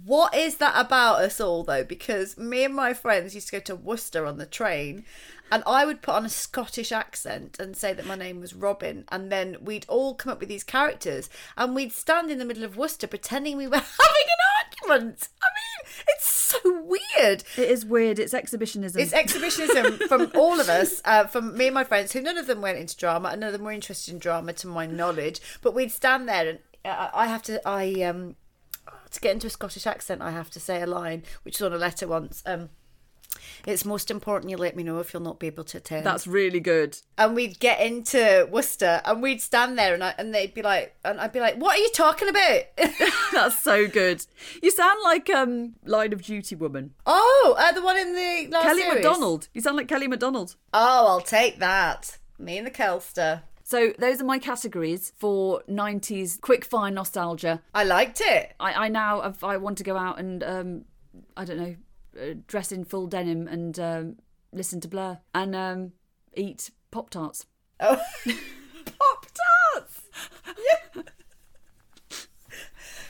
What is that about us all, though? Because me and my friends used to go to Worcester on the train, and I would put on a Scottish accent and say that my name was Robin, and then we'd all come up with these characters, and we'd stand in the middle of Worcester pretending we were having an argument. I mean, it's so weird. It is weird. It's exhibitionism. It's exhibitionism from all of us, uh, from me and my friends, who none of them went into drama, and none of them were interested in drama, to my knowledge. But we'd stand there, and uh, I have to, I um, to get into a Scottish accent, I have to say a line, which was on a letter once. Um, it's most important you let me know if you'll not be able to attend. That's really good. and we'd get into Worcester, and we'd stand there, and I, and they'd be like, and I'd be like, "What are you talking about?" That's so good. You sound like um Line of Duty woman. oh, uh, the one in the last Kelly series. MacDonald. You sound like Kelly Macdonald. Oh, I'll take that. Me and the Kelster. So those are my categories for 90s quick fire nostalgia. I liked it. I, I now if I want to go out and um I don't know dress in full denim and um, listen to Blur and um, eat pop tarts. Oh, Pop Tarts. Yeah.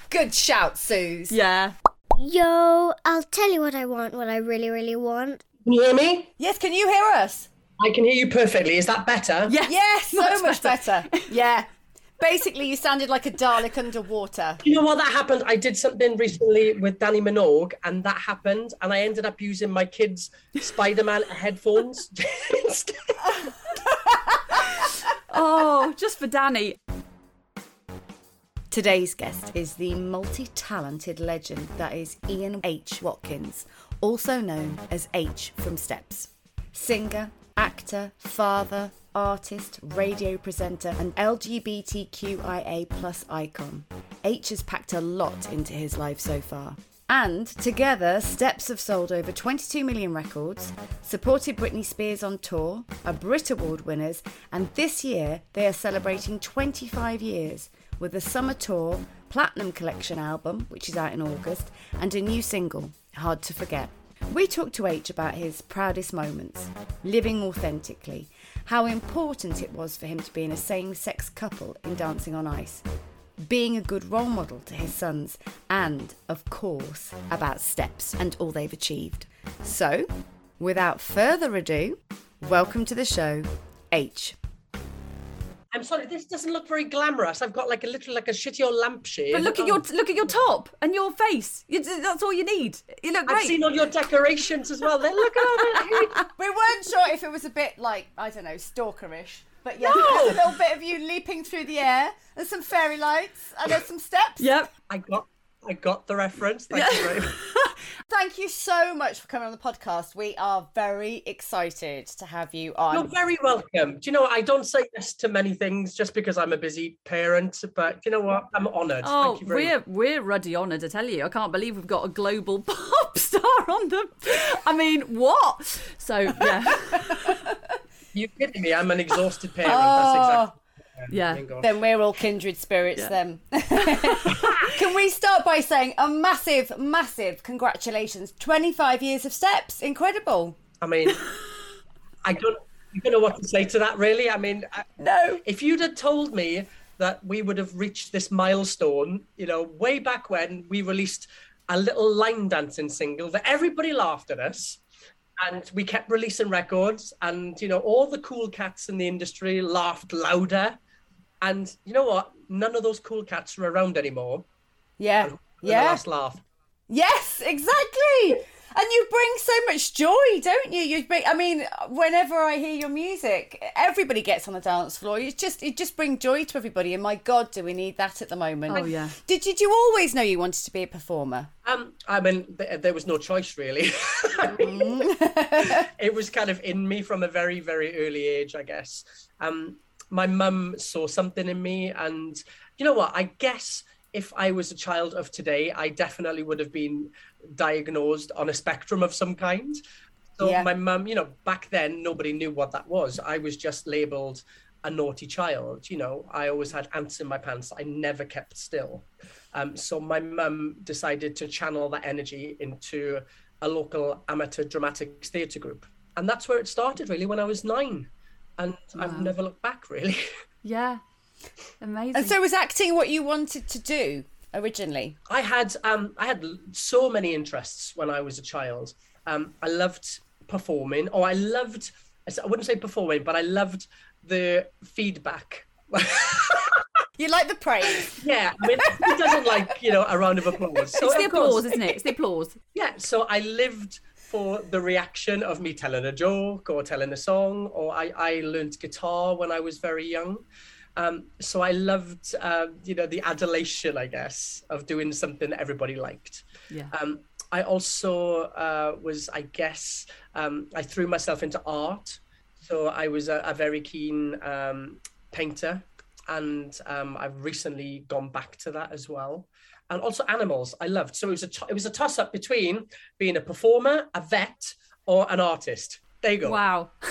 Good shout, Suze. Yeah. Yo, I'll tell you what I want, what I really, really want. Can you hear me? Yes, can you hear us? I can hear you perfectly. Is that better? Yes. Yes, so much, better. Yeah. Basically, you sounded like a Dalek underwater. You know what that happened? I did something recently with Dannii Minogue, and that happened, and I ended up using my kids' Spider-Man headphones. Oh, just for Dannii. Today's guest is the multi talented legend that is Ian H. Watkins, also known as H from Steps. Singer, actor, father, artist, radio presenter, and LGBTQIA plus icon. H has packed a lot into his life so far. And together, Steps have sold over 22 million records, supported Britney Spears on tour, are Brit Award winners, and this year they are celebrating 25 years with a summer tour, Platinum Collection album, which is out in August, and a new single, Hard to Forget. We talked to H about his proudest moments, living authentically, how important it was for him to be in a same sex couple in Dancing on Ice, being a good role model to his sons, and, of course, about steps and all they've achieved. So, without further ado, welcome to the show, H. I'm sorry, this doesn't look very glamorous. I've got like a little, like a shitty old lampshade. But look at oh. your look at your top and your face. You, that's all you need. You look great. I've great. seen all your decorations as well. Then look at all that. We weren't sure if it was a bit like, I don't know, stalkerish. But yeah, No. a little bit of you leaping through the air and some fairy lights and there's some steps. Yep. I got, I got the reference. Thank you very much. Thank you so much for coming on the podcast. We are very excited to have you on. You're very welcome. Do you know what? I don't say yes to many things just because I'm a busy parent, but you know what? I'm honoured. Oh, Thank you very we're much. we're ruddy honoured, I tell you. I can't believe we've got a global pop star on the. I mean, what? So yeah, You're kidding me? I'm an exhausted parent. Oh. That's exactly. Yeah. Then we're all kindred spirits Yeah. then. Can we start by saying a massive, massive congratulations. 25 years of steps. Incredible. I mean, I don't, I don't know what to say to that. Really, I mean, I, No. if you'd have told me that we would have reached this milestone, you know, way back when we released a little line dancing single that everybody laughed at us. And we kept releasing records, and you know, all the cool cats in the industry laughed louder. And you know what? None of those cool cats are around anymore. Yeah. When Yeah. last laugh. Yes, exactly. And you bring so much joy, don't you? You bring. I mean, whenever I hear your music, everybody gets on the dance floor. You just, you just bring joy to everybody. And my God, do we need that at the moment? Oh, yeah. Did, did you always know you wanted to be a performer? Um, I mean, th- there was no choice really. it was kind of in me from a very, very early age, I guess. Um, my mum saw something in me, and you know what? I guess if I was a child of today, I definitely would have been diagnosed on a spectrum of some kind. So Yeah. my mum, you know, back then nobody knew what that was. I was just labeled a naughty child. You know, I always had ants in my pants. I never kept still. Um, so my mum decided to channel that energy into a local amateur dramatic theatre group, and that's where it started really when I was nine, and I've never looked back really. Yeah. Amazing. And so, was acting what you wanted to do originally? I had um, I had so many interests when I was a child. Um, I loved performing, or I loved I wouldn't say performing, but I loved the feedback. You like the praise? yeah, I mean, who doesn't like you know a round of applause? So it's the of course- applause, isn't it? It's the applause. Yeah, so I lived for the reaction of me telling a joke or telling a song, or I, I learned guitar when I was very young. Um, so I loved, uh, you know, the adulation, I guess, of doing something that everybody liked. Yeah. Um, I also uh, was, I guess, um, I threw myself into art. So I was a, a very keen um, painter, and um, I've recently gone back to that as well. And also animals, I loved. So it was a it was a toss up between being a performer, a vet, or an artist. There you go. Wow.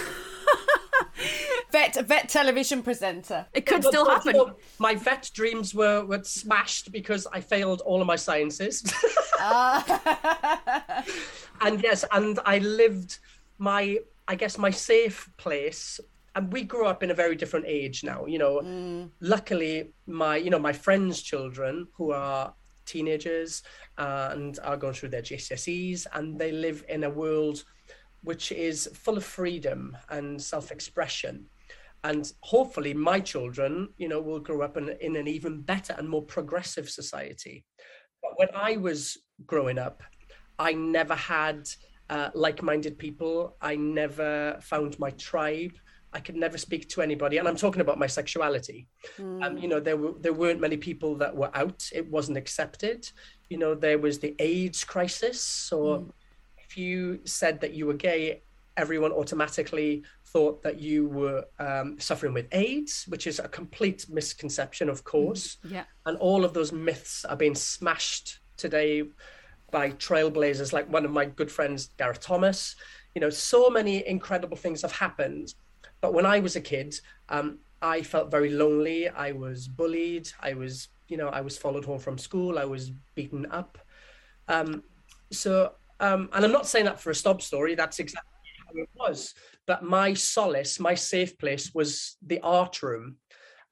Vet, a vet television presenter. It could But still also, happen. My vet dreams were, were smashed because I failed all of my sciences. Ah. and yes, and I lived my, I guess, my safe place. And we grew up in a very different age now. You know, mm. luckily, my, you know, my friends' children who are teenagers and are going through their GCSEs, and they live in a world which is full of freedom and self-expression. And hopefully my children you know will grow up in, in an even better and more progressive society. But when i was growing up i never had uh, like-minded people. I never found my tribe i could never speak to anybody and i'm talking about my sexuality um, you know there were there weren't many people that were out it wasn't accepted you know there was the aids crisis so if you said that you were gay, everyone automatically thought that you were um, suffering with AIDS, which is a complete misconception, of course. Yeah. And all of those myths are being smashed today by trailblazers like one of my good friends, Gareth Thomas. You know, so many incredible things have happened. But when I was a kid, um, I felt very lonely. I was bullied. I was, you know, I was followed home from school. I was beaten up. Um, so, um, and I'm not saying that for a stop story. That's exactly how it was. But my solace, my safe place was the art room.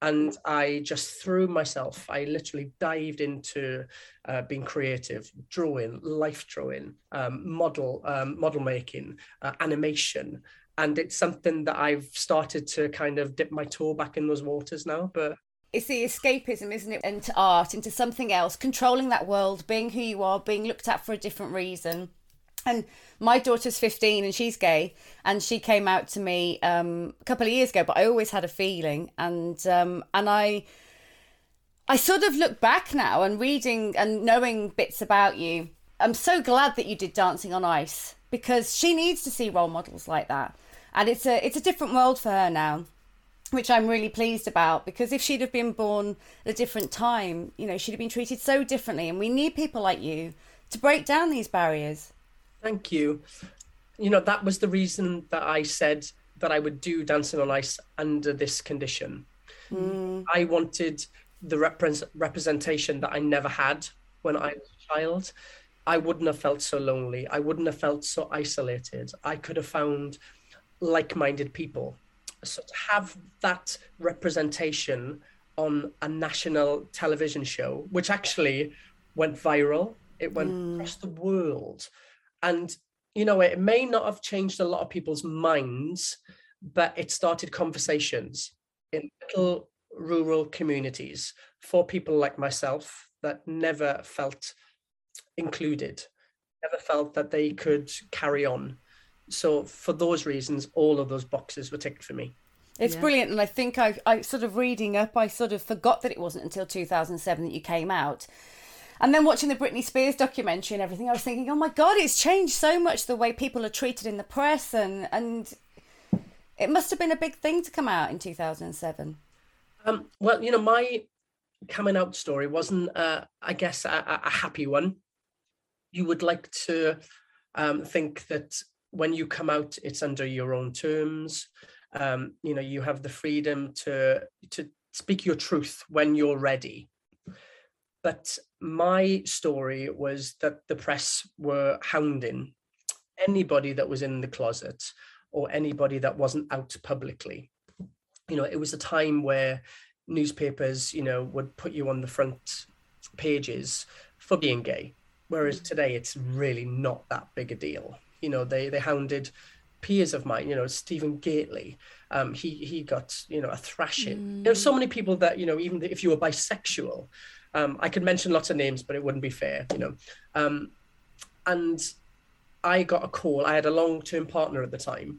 And I just threw myself, I literally dived into uh, being creative, drawing, life drawing, um, model, um, model making, uh, animation. And it's something that I've started to kind of dip my toe back in those waters now. But It's the escapism, isn't it? Into art, into something else, controlling that world, being who you are, being looked at for a different reason. And my daughter's 15 and she's gay, and she came out to me um, a couple of years ago, but I always had a feeling. And um, and I I sort of look back now and reading and knowing bits about you. I'm so glad that you did Dancing on Ice because she needs to see role models like that. And it's a it's a different world for her now which I'm really pleased about because if she'd have been born at a different time, you know, she'd have been treated so differently. And we need people like you to break down these barriers. Thank you. You know, that was the reason that I said that I would do Dancing on Ice under this condition. Mm. I wanted the repres representation that I never had when I was a child. I wouldn't have felt so lonely. I wouldn't have felt so isolated. I could have found like minded people. So to have that representation on a national television show, which actually went viral, it went mm. across the world. And, you know, it may not have changed a lot of people's minds, but it started conversations in little rural communities for people like myself that never felt included, never felt that they could carry on. So, for those reasons, all of those boxes were ticked for me. It's Yeah. brilliant. And I think I, I sort of reading up, I sort of forgot that it wasn't until 2007 that you came out. And then watching the Britney Spears documentary and everything, I was thinking, oh my God, it's changed so much the way people are treated in the press. And, and it must have been a big thing to come out in 2007. Um, well, you know, my coming out story wasn't, uh, I guess, a, a a happy one. You would like to um, think that when you come out, it's under your own terms. Um, you know, you have the freedom to to speak your truth when you're ready. But my story was that the press were hounding anybody that was in the closet or anybody that wasn't out publicly. You know, it was a time where newspapers, you know, would put you on the front pages for being gay, whereas today it's really not that big a deal. You know, they they hounded peers of mine. You know, Stephen Gately. Um, he he got you know a thrashing. There's so many people that you know even if you were bisexual, um, I could mention lots of names, but it wouldn't be fair. You know, um, and I got a call. I had a long term partner at the time,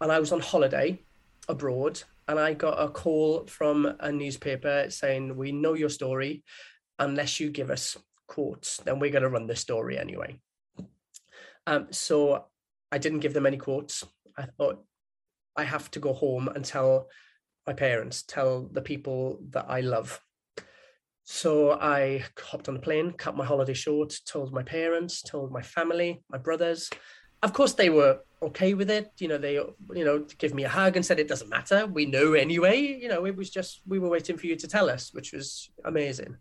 and I was on holiday abroad. And I got a call from a newspaper saying, We know your story. Unless you give us quotes, then we're going to run the story anyway. Um, so I didn't give them any quotes. I thought, I have to go home and tell my parents, tell the people that I love. So I hopped on a plane, cut my holiday short, told my parents, told my family, my brothers. Of course, they were okay with it. You know, they, you know, give me a hug and said it doesn't matter. We know anyway. You know, it was just we were waiting for you to tell us, which was amazing.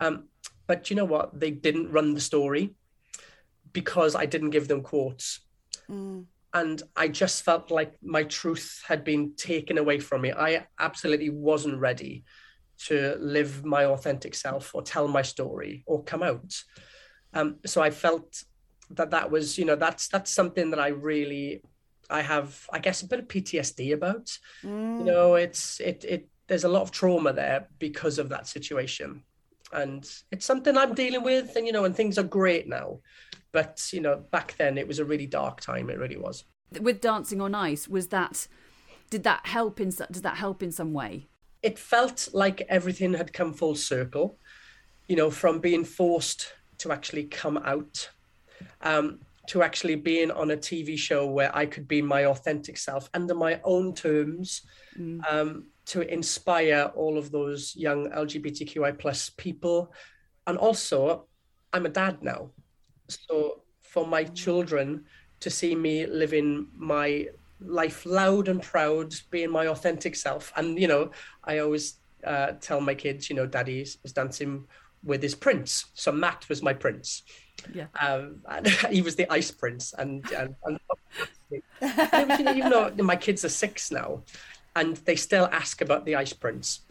Um, but you know what? They didn't run the story because I didn't give them quotes. And I just felt like my truth had been taken away from me. I absolutely wasn't ready to live my authentic self or tell my story or come out. Um, so I felt that that was, you know, that's that's something that I really, I have, I guess, a bit of PTSD about. You know, it's it it there's a lot of trauma there because of that situation, and it's something I'm dealing with. And you know, and things are great now, but you know, back then it was a really dark time. It really was. With Dancing on Ice, was that did that help in did that help in some way? it felt like everything had come full circle, you know, from being forced to actually come out, um, to actually being on a TV show where I could be my authentic self under my own terms, um, to inspire all of those young LGBTQI plus people. And also, I'm a dad now. So for my children to see me living my life loud and proud, being my authentic self. And, you know, I always uh, tell my kids, you know, daddy is, dancing with his prince. So Matt was my prince. Yeah. Um, and he was the ice prince. And, and, and it was, you know, even though my kids are six now, and they still ask about the ice prince.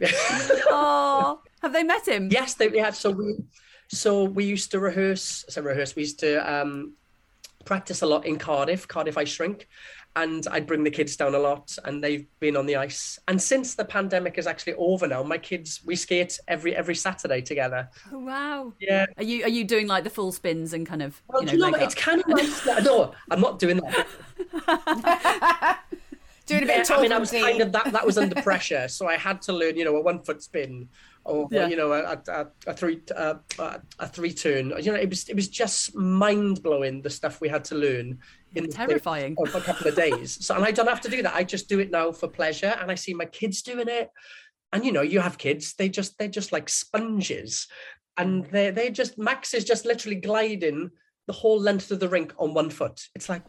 Oh, have they met him? Yes, they, they have. So we, so we used to rehearse. So rehearse. We used to um, practice a lot in Cardiff, Cardiff Ice Rink, and I'd bring the kids down a lot, and they've been on the ice. And since the pandemic is actually over now, my kids we skate every every Saturday together. Oh, wow. Yeah. Are you are you doing like the full spins and kind of Well, you know, you know? It's kind of nice. that- No, I'm not doing that. Doing a bit Yeah, of I mean, I was kind of that. That was under pressure, so I had to learn, you know, a one foot spin, or Yeah. you know, a, a, a three uh, a three turn. You know, it was it was just mind blowing the stuff we had to learn in Terrifying. of a couple of days. So, and I don't have to do that. I just do it now for pleasure, and I see my kids doing it. And you know, you have kids; they just they're just like sponges, and they they just Max is just literally gliding the whole length of the rink on one foot. It's like,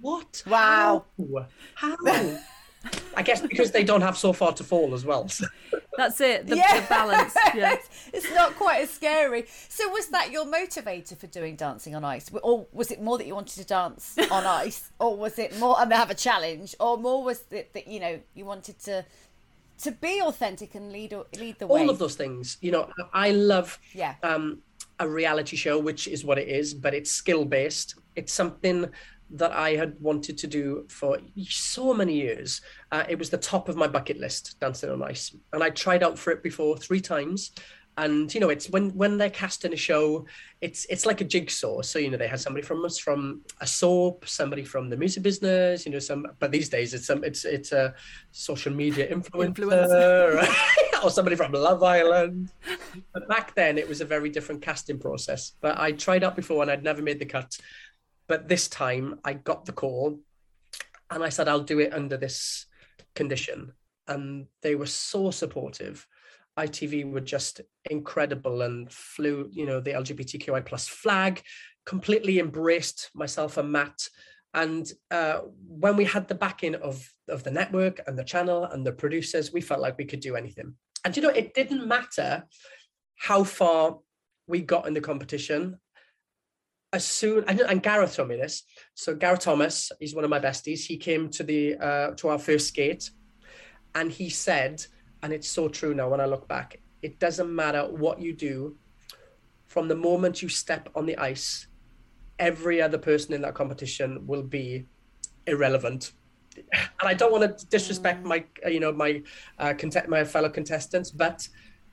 what? Wow. How? How? I guess because they don't have so far to fall as well. That's it. The, Yeah. the balance. Yeah. it's not quite as scary. So was that your motivator for doing dancing on ice, or was it more that you wanted to dance on ice, or was it more and have a challenge, or more was it that you know you wanted to to be authentic and lead lead the way? All of those things. You know, I love Yeah. um, a reality show, which is what it is, but it's skill based. It's something that I had wanted to do for so many years. Uh, it was the top of my bucket list, dancing on ice, and I tried out for it before three times. And you know, it's when when they're casting a show, it's it's like a jigsaw. So you know, they had somebody from us from a soap, somebody from the music business, you know, some. But these days, it's some it's it's a social media influencer, or somebody from Love Island. But back then, it was a very different casting process. But I tried out before, and I'd never made the cut. But this time, I got the call, and I said, "I'll do it under this condition." And they were so supportive. ITV were just incredible and flew, you know, the LGBTQI plus flag, completely embraced myself and Matt. And uh, when we had the backing of of the network and the channel and the producers, we felt like we could do anything. And you know, it didn't matter how far we got in the competition. As soon and, Gareth told me this. So Gareth Thomas, he's one of my besties. He came to the uh, to our first skate, and he said, and it's so true now when I look back, it doesn't matter what you do, from the moment you step on the ice, every other person in that competition will be irrelevant. And I don't want to disrespect my, uh, you know, my uh, my fellow contestants, but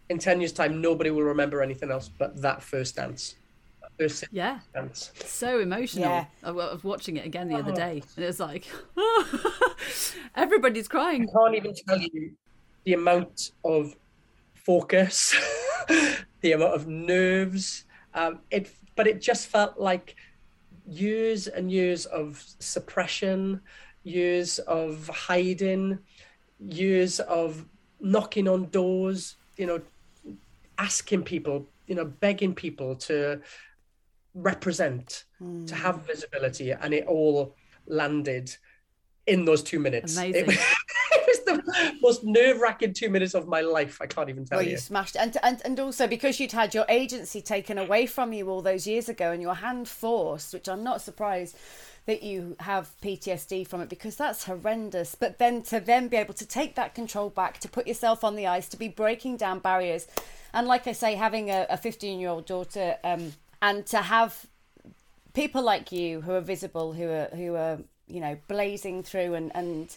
in ten years' time, nobody will remember anything else but that first dance. That Yeah. dance. So emotional. Yeah. I wa- was watching it again the other Oh. day, and it was like everybody's crying. I can't even tell you the amount of focus, the amount of nerves. Um, it, but it just felt like years and years of suppression, years of hiding, years of knocking on doors. You know, asking people, you know, begging people to represent, to have visibility, and it all landed in those two minutes. It Amazing. was, it was the most nerve-wracking two minutes of my life. I can't even tell Well, you. you smashed, and, and and also because you'd had your agency taken away from you all those years ago, and your hand forced, which I'm not surprised that you have PTSD from it because that's horrendous. But then to then be able to take that control back, to put yourself on the ice, to be breaking down barriers, and like I say, having a 15 year old daughter, um, and to have people like you who are visible, who are who are you know blazing through and and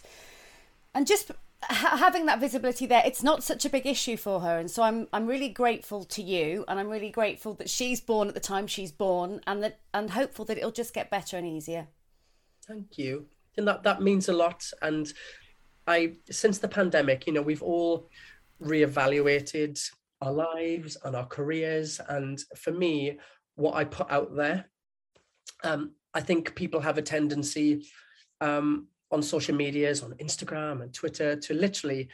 and just ha- having that visibility there it's not such a big issue for her and so i'm i'm really grateful to you and i'm really grateful that she's born at the time she's born and that and hopeful that it'll just get better and easier Thank you. And that, that means a lot. And I, since the pandemic, you know, we've all reevaluated our lives and our careers. And for me, what I put out there, um, I think people have a tendency um, on social medias, on Instagram and Twitter, to literally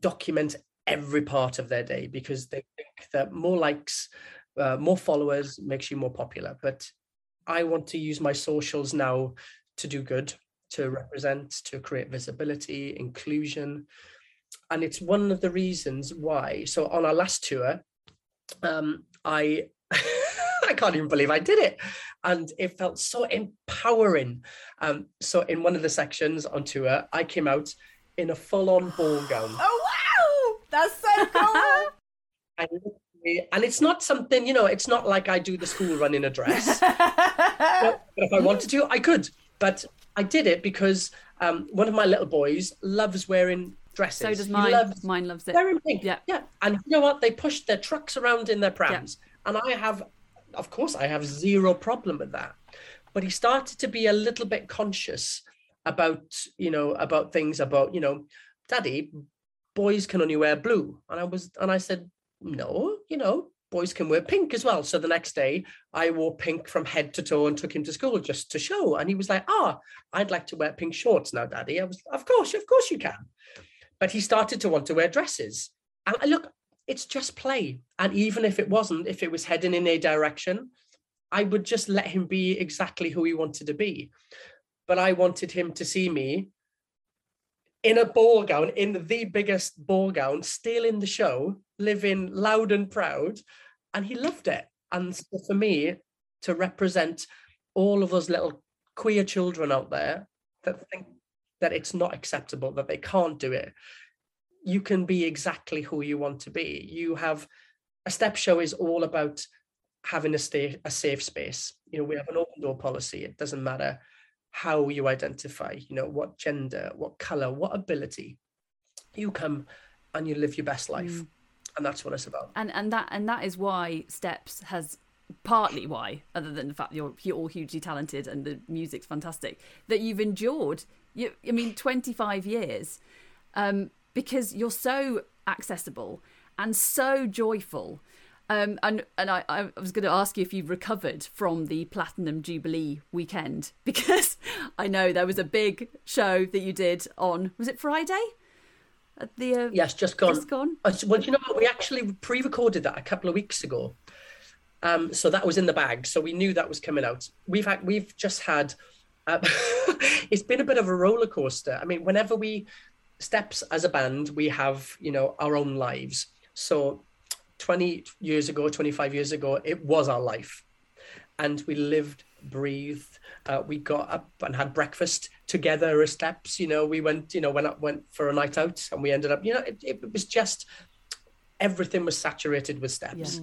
document every part of their day because they think that more likes, uh, more followers makes you more popular. But I want to use my socials now to do good, to represent, to create visibility, inclusion. And it's one of the reasons why. So on our last tour, um, I I can't even believe I did it. And it felt so empowering. Um, so in one of the sections on tour, I came out in a full-on ball gown. oh wow that's so cool And, and it's not something, you know, it's not like I do the school run in a dress. But if I wanted to, I could. But I did it because um, one of my little boys loves wearing dresses. So does He mine. loves Mine loves it. wearing pink. Yeah. yeah. And you know what? They pushed their trucks around in their prams, and I have, of course, I have zero problem with that. But he started to be a little bit conscious about, you know, about things about, you know, Daddy, boys can only wear blue, and I was, and I said, no, you know, boys can wear pink as well. So the next day, I wore pink from head to toe and took him to school just to show. And he was like, "Ah, I'd like to wear pink shorts now, Daddy." I was, "Of course, of course you can." But he started to want to wear dresses. And look, it's just play. And even if it wasn't, if it was heading in a direction, I would just let him be exactly who he wanted to be. But I wanted him to see me in a ball gown, in the biggest ball gown, still in the show, living loud and proud. And he loved it. And so for me, to represent all of those little queer children out there that think that it's not acceptable, that they can't do it, you can be exactly who you want to be. You have a step show is all about having a stay a safe space. You know, we have an open door policy. It doesn't matter how you identify, you know, what gender, what color, what ability. You come and you live your best life. And that's what it's about. and and that and that is why steps has partly why other than the fact you're you're all hugely talented and the music's fantastic that you've endured you i mean 25 years um because you're so accessible and so joyful um and and i i was going to ask you if you've recovered from the platinum jubilee weekend because i know there was a big show that you did on was it friday at the uh, Yes, just gone. Just gone? Well, you know what? We actually pre-recorded that a couple of weeks ago, um, so that was in the bag. So we knew that was coming out. We've had, we've just had. Uh, it's been a bit of a roller coaster. I mean, whenever we steps as a band, we have you know our own lives. So, twenty years ago, twenty-five years ago, it was our life, and we lived, breathed. Uh, we got up and had breakfast together as steps. You know, we went, you know, went up, went for a night out, and we ended up, you know, it, it was just everything was saturated with steps.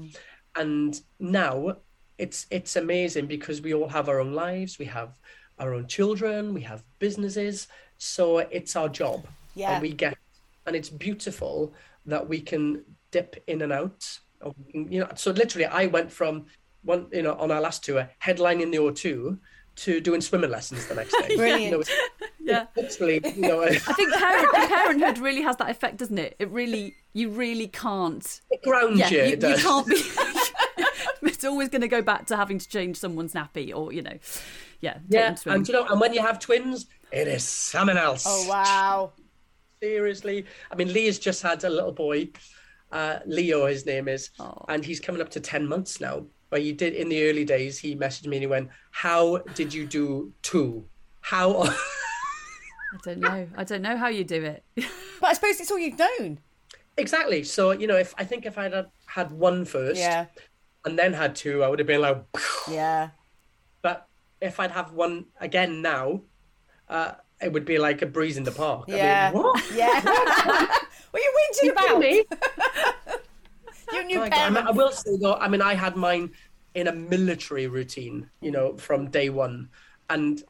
and now it's it's amazing because we all have our own lives we have our own children we have businesses so it's our job Yeah. and we get and it's beautiful that we can dip in and out of- you know so literally i went from one you know on our last tour headlining the o2 to doing swimming lessons the next day Brilliant. You know, it's- Yeah. literally you know I think parent, parenthood really has that effect, doesn't it? It really, you really can't. it grounds Yeah, you, you, it you does. can't be. it's always going to go back to having to change someone's nappy, or you know, yeah, yeah and you know and when you have twins it is something else Oh wow. Seriously. I mean, Lee has just had a little boy, uh, Leo, his name is, Oh. and he's coming up to 10 months now. But he did in the early days, he messaged me and he went, How did you do two? How? I don't know. I don't know how you do it. But I suppose it's all you've known. exactly. So, you know, if I think if I'd had, had one first Yeah. and then had two, I would have been like, Yeah. but if I'd have one again now, uh, it would be like a breeze in the park. Yeah. I mean, what? Yeah. what are you whinging You about? me? You new Like, I, mean, I will say though, I mean, I had mine in a military routine, you know, from day one, and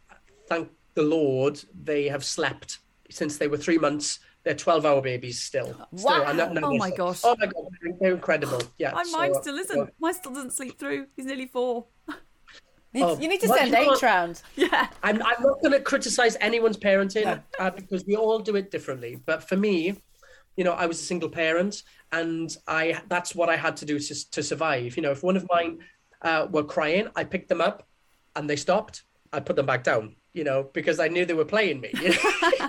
thank the Lord they have slept since they were three months. They're twelve-hour babies still. still Wow. and now- now Oh my six. gosh. Oh my god, they're- they're incredible. Yeah, My so, mine uh, still isn't. Mine still doesn't sleep through. He's nearly four. You need- Oh, you need to send you know H round. Yeah. I'm, I'm not going to criticize anyone's parenting uh, because we all do it differently. But for me, you know, I was a single parent, and I that's what I had to do to, to survive. You know, if one of mine uh, were crying, I picked them up, and they stopped. I put them back down. You know, because I knew they were playing me. you know?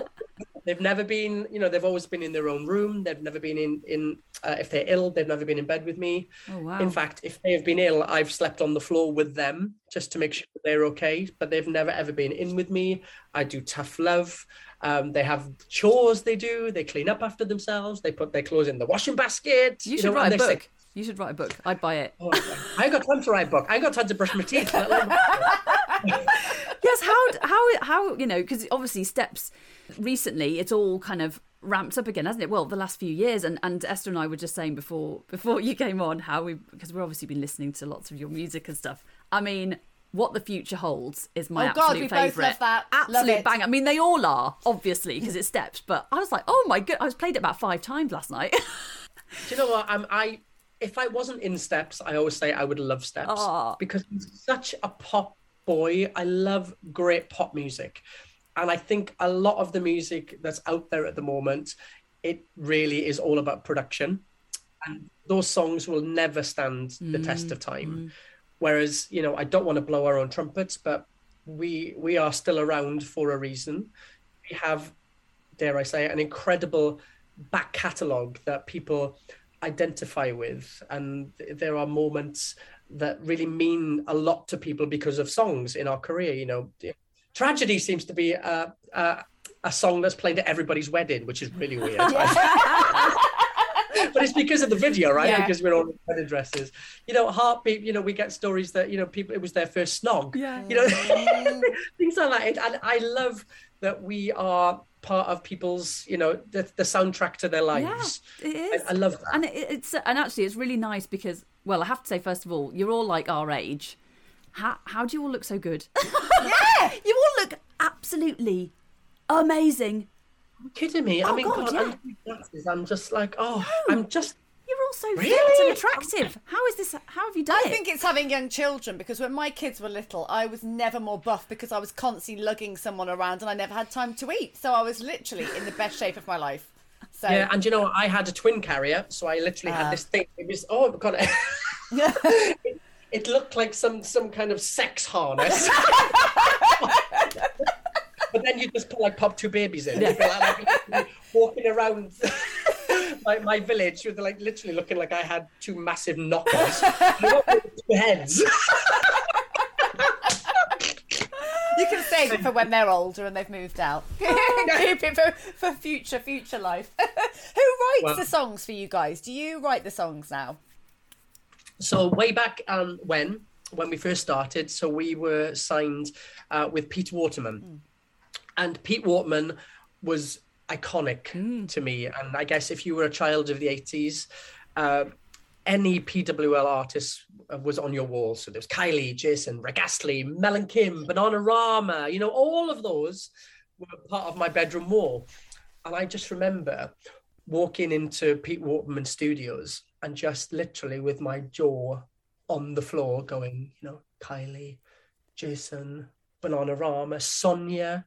they've never been, you know, they've always been in their own room. They've never been in in uh, if they're ill, they've never been in bed with me. Oh wow. In fact, if they have been ill, I've slept on the floor with them just to make sure they're okay. But they've never ever been in with me. I do tough love. Um, they have chores they do. They clean up after themselves. They put their clothes in the washing basket. you should know, write a book. say, You should write a book. I'd buy it. "Oh, I ain't got time to write a book. I ain't got time to brush my teeth. let alone- yes how how how you know because obviously steps recently it's all kind of ramped up again hasn't it well the last few years and and esther and i were just saying before before you came on how we because we've obviously been listening to lots of your music and stuff i mean what the future holds is my Oh, God, absolute we both favorite love that. Absolute it. bang i mean they all are obviously because it's steps but i was like oh my god i was played it about five times last night Do you know what? I'm, I if I wasn't in Steps, I always say I would love Steps Aw. because he's such a pop boy. I love great pop music, and I think a lot of the music that's out there at the moment, it really is all about production, and those songs will never stand the test of time. Mm. Whereas you know, I don't want to blow our own trumpets, but we we are still around for a reason. We have dare I say, an incredible back catalogue that people identify with. And there are moments that really mean a lot to people because of songs in our career. You know, Tragedy seems to be a, a, a song that's played at everybody's wedding, which is really weird. but it's because of the video, right? Yeah. Because we're all in wedding dresses. You know, Heartbeat, you know, we get stories that, you know, people, it was their first snog. Yeah. You know, mm. things like that. And I love that we are part of people's, you know, the, the soundtrack to their lives. Yeah, it is. I, I love that. and it, it's and actually it's really nice because well, I have to say first of all, you're all like our age. How how do you all look so good? yeah, you all look absolutely amazing. kidding me? I Oh, mean, God, God, yeah. I'm, glasses, I'm just like, oh, I'm just. You're all so fit and attractive. How is this? How have you done I it? think it's having young children because when my kids were little, I was never more buff because I was constantly lugging someone around and I never had time to eat. So I was literally in the best shape of my life. So Yeah, and you know. I had a twin carrier, so I literally Ah. had this thing. It was oh god, it, it looked like some some kind of sex harness. but then you just put like pop two babies in. You'd like, like, walking around my, my village with like literally looking like I had two massive knockers. two heads. you can save it for when they're older and they've moved out. Keep it for, for future, future life. Who writes Well- the songs for you guys? Do you write the songs now? So way back um, when when we first started, so we were signed uh, with Pete Waterman, and Pete Waterman was iconic to me. And I guess if you were a child of the eighties, uh, any PWL artist was on your wall. So there was Kylie, Jason, Rick Astley, Mel and Kim, Bananarama, you know, all of those were part of my bedroom wall. And I just remember walking into Pete Waterman Studios and just literally with my jaw on the floor going, you know, Kylie, Jason, Bananarama, Sonia,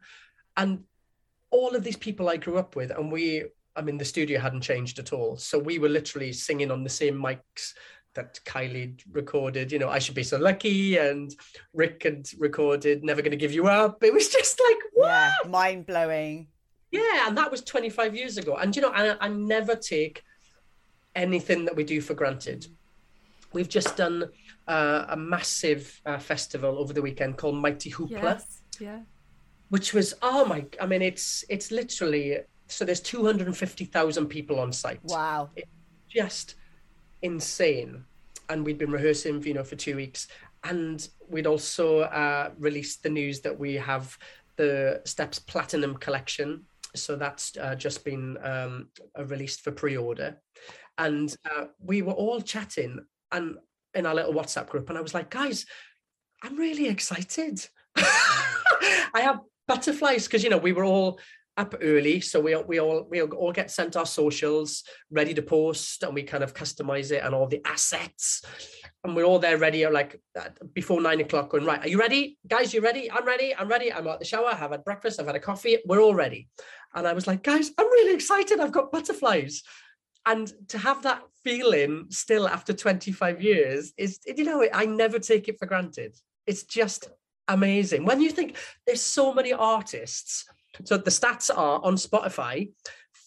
and all of these people I grew up with. And we, I mean, the studio hadn't changed at all. So we were literally singing on the same mics that Kylie recorded, you know, I should be so lucky, and Rick had recorded Never Gonna Give You Up. It was just like, what? Yeah, mind blowing. Yeah, and that was 25 years ago. And you know, I, I never take anything that we do for granted. We've just done uh, a massive uh, festival over the weekend called Mighty Hoopla, Yes. Yeah. Which was oh my! I mean, it's it's literally so there's 250,000 people on site. Wow. it's just insane. And we'd been rehearsing, you know, for two weeks, and we'd also uh, released the news that we have the Steps Platinum Collection. So that's uh, just been um, released for pre-order, and uh, we were all chatting and in our little WhatsApp group, and I was like, guys, I'm really excited. I have butterflies because you know we were all up early, so we we all we all get sent our socials ready to post, and we kind of customize it and all the assets, and we're all there ready like before nine o'clock. Going right, are you ready, guys? You ready? I'm ready. I'm ready. I'm out the shower. I've had breakfast. I've had a coffee. We're all ready. And I was like, guys, I'm really excited. I've got butterflies. And to have that feeling still after 25 years is, you know, I never take it for granted. It's just amazing. When you think there's so many artists, so the stats are on Spotify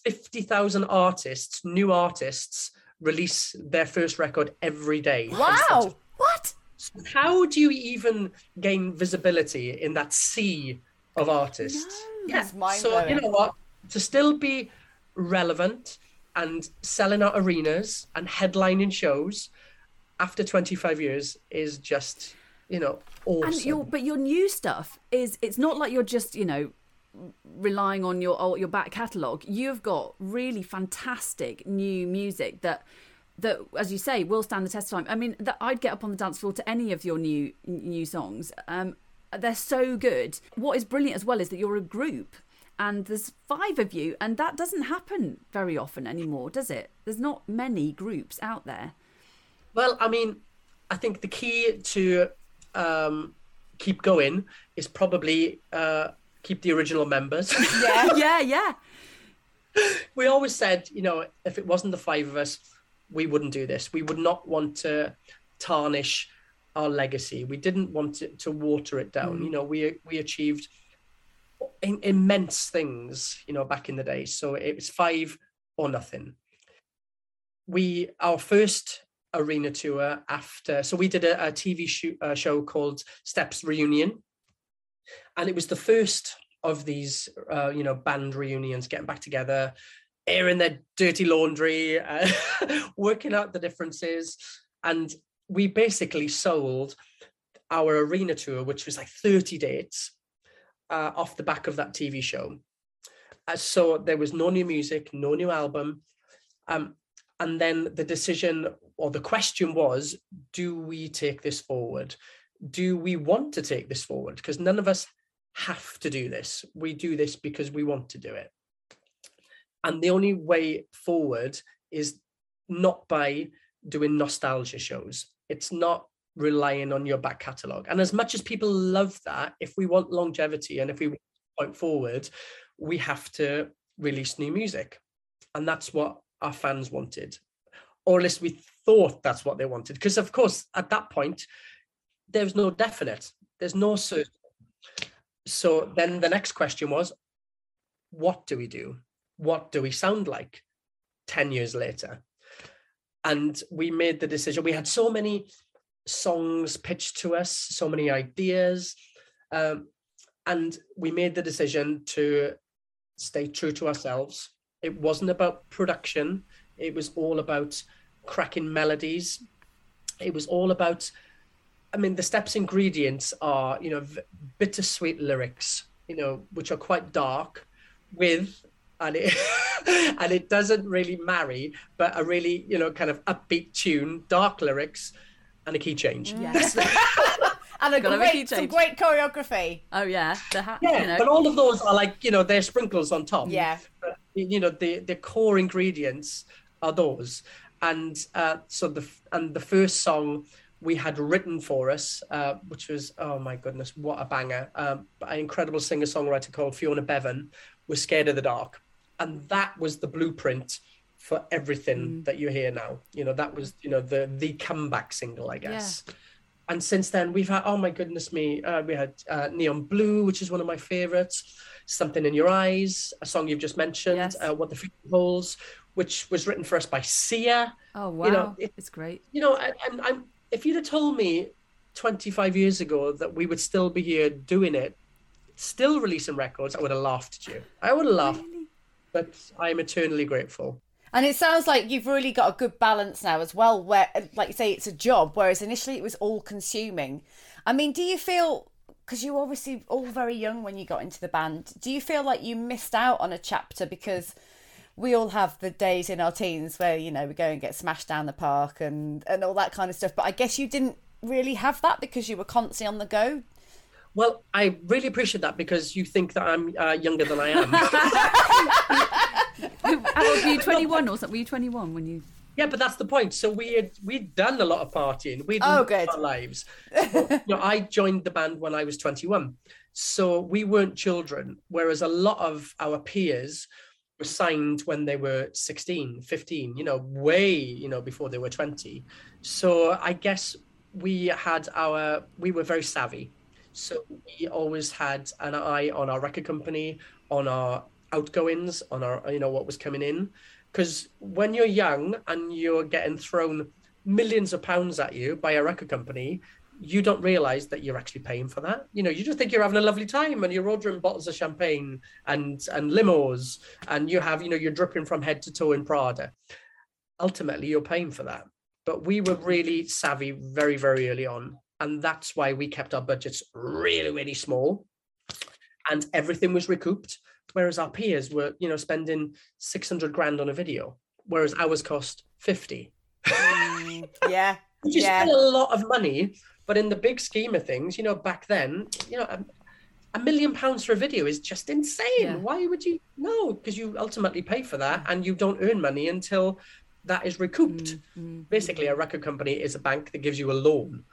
50,000 artists, new artists, release their first record every day. Wow. What? So How do you even gain visibility in that sea of artists? That's So mind-blowing. you know what? To still be relevant and selling out arenas and headlining shows after 25 years is just, you know, awesome. And your but your new stuff is it's not like you're just you know relying on your oh, your back catalogue. You've got really fantastic new music that that as you say will stand the test of time. I mean that I'd get up on the dance floor to any of your new new songs. Um, they're so good. What is brilliant as well is that you're a group. And there's five of you, and that doesn't happen very often anymore, does it? There's not many groups out there. Well, I mean, I think the key to um, keep going is probably uh, keep the original members. Yeah. yeah, yeah. we always said, you know, if it wasn't the five of us, we wouldn't do this. We would not want to tarnish our legacy. We didn't want it to water it down. You know, we we achieved in, immense things, you know, back in the day. So it was five or nothing. We our first arena tour after, so we did a, a TV shoot, uh show called Steps Reunion, and it was the first of these, uh, you know, band reunions, getting back together, airing their dirty laundry, uh, working out the differences, and we basically sold our arena tour, which was like 30 dates, uh, off the back of that TV show. Uh, so there was no new music, no new album. Um, and then the decision or the question was do we take this forward? Do we want to take this forward? Because none of us have to do this. We do this because we want to do it. And the only way forward is not by doing nostalgia shows. It's not relying on your back catalogue. And as much as people love that, if we want longevity and if we want point forward, we have to release new music. And that's what our fans wanted. Or at least we thought that's what they wanted. Because of course, at that point, there's no definite, there's no certain. So then the next question was, what do we do? What do we sound like 10 years later? And we made the decision. We had so many songs pitched to us, so many ideas. Um, and we made the decision to stay true to ourselves. It wasn't about production, it was all about cracking melodies. It was all about, I mean, the steps ingredients are, you know, v- bittersweet lyrics, you know, which are quite dark with, and it, and it doesn't really marry, but a really, you know, kind of upbeat tune, dark lyrics, and a key change. Yes. And a Gotta a great, some great choreography. oh yeah. The hat. Yeah, you know. but all of those are like, you know, they're sprinkles on top. Yeah. But, you know, the, the core ingredients are those. And uh, so the and the first song we had written for us, uh, which was oh my goodness, what a banger! Um, an incredible singer songwriter called Fiona Bevan was "Scared of the Dark," and that was the blueprint for everything that you hear now. You know, that was you know the the comeback single, I guess. And since then, we've had oh my goodness me, uh, we had uh, Neon Blue, which is one of my favorites. Something in Your Eyes, a song you've just mentioned. Yes. Uh, what the future holds, which was written for us by Sia oh wow. you know, it- it's great. you know, and, and I'm if you'd have told me 25 years ago that we would still be here doing it, still releasing records, I would have laughed at you. I would have laughed, but I'm eternally grateful. And it sounds like you've really got a good balance now as well, where, like you say, it's a job, whereas initially it was all consuming. I mean, do you feel, because you were obviously all very young when you got into the band, do you feel like you missed out on a chapter because we all have the days in our teens where, you know, we go and get smashed down the park and, and all that kind of stuff. But I guess you didn't really have that because you were constantly on the go. Well, I really appreciate that because you think that I'm uh, younger than I am. How old were you? Twenty one or something? Were you twenty one when you? yeah, but that's the point. So we had we'd done a lot of partying. We'd Oh, lived good. our lives. you know, I joined the band when I was 21, so we weren't children. Whereas a lot of our peers were signed when they were 16, 15. You know, way you know before they were 20. So I guess we had our we were very savvy. So we always had an eye on our record company, on our outgoings, on our you know what was coming in. Because when you're young and you're getting thrown millions of pounds at you by a record company, you don't realize that you're actually paying for that. You know, you just think you're having a lovely time and you're ordering bottles of champagne and and limos and you have, you know, you're dripping from head to toe in Prada. Ultimately, you're paying for that. But we were really savvy very, very early on. And that's why we kept our budgets really, really small. And everything was recouped. Whereas our peers were, you know, spending 600 grand on a video, whereas ours cost 50 mm, Yeah. which is Yeah. still a lot of money. But in the big scheme of things, you know, back then, you know, a, a million pounds for a video is just insane. Yeah. Why would you? No, because you ultimately pay for that mm. and you don't earn money until that is recouped. Mm, mm, Basically, a record company is a bank that gives you a loan.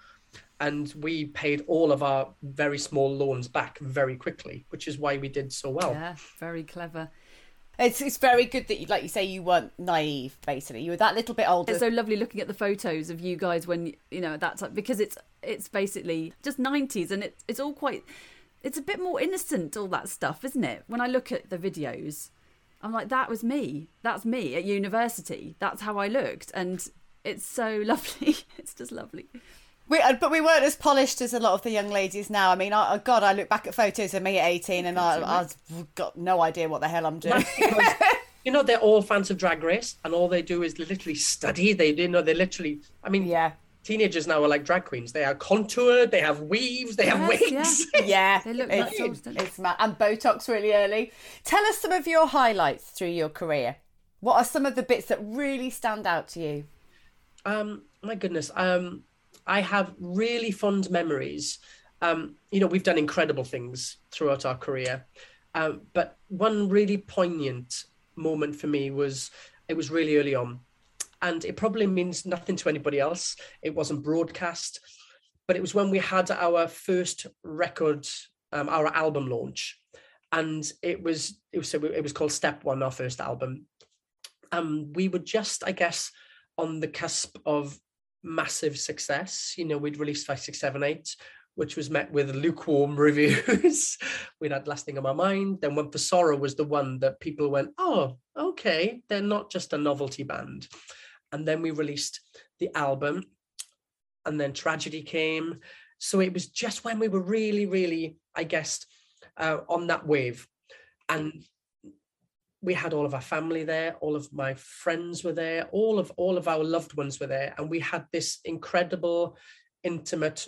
And we paid all of our very small loans back very quickly, which is why we did so well. Yeah, very clever. It's, it's very good that, you, like you say, you weren't naive, basically. You were that little bit older. It's so lovely looking at the photos of you guys when you know at that time because it's it's basically just nineties and it's it's all quite it's a bit more innocent all that stuff, isn't it? When I look at the videos, I'm like that was me. That's me at university. That's how I looked and it's so lovely. it's just lovely. We, uh, but we weren't as polished as a lot of the young ladies now. I mean, I, oh God, I look back at photos of me at 18 and I, I've got no idea what the hell I'm doing. You know, they're all fans of Drag Race, and all they do is literally study. They, you know, they literally. I mean, yeah. teenagers now are like drag queens. They are contoured. They have weaves. They have Yes, wigs. Yeah. They look it's, natural, it's mad. And Botox really early. Tell us some of your highlights through your career. What are some of the bits that really stand out to you? Um, my goodness. Um, I have really fond memories. Um, you know, we've done incredible things throughout our career, um, but one really poignant moment for me was it was really early on, and it probably means nothing to anybody else. It wasn't broadcast, but it was when we had our first record, um, our album launch, and it was it was it was called Step One, our first album. Um, we were just, I guess, on the cusp of massive success. You know, we'd released five, six, seven, eight, which was met with lukewarm reviews. We'd had Last Thing on My Mind. Then One for Sorrow was the one that people went, oh, okay, they're not just a novelty band. And then we released the album, and then Tragedy came. So it was just when we were really, really, I guess, uh, on that wave. And we had all of our family there all of my friends were there all of all of our loved ones were there and we had this incredible intimate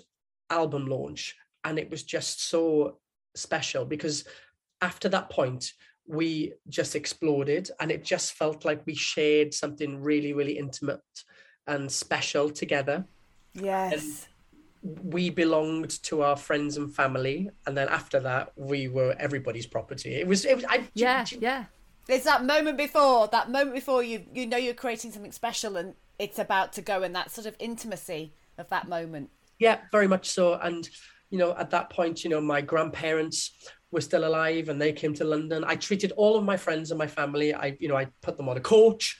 album launch and it was just so special because after that point we just exploded and it just felt like we shared something really, really intimate and special together. Yes. We belonged to our friends and family, and then after that, we were everybody's property. It was, it was, I, Yeah, yeah. It's that moment before, that moment before you you know you're creating something special and it's about to go and that sort of intimacy of that moment. Yeah, very much so. And you know, at that point, you know, my grandparents were still alive and they came to London. I treated all of my friends and my family. I, you know, I put them on a coach.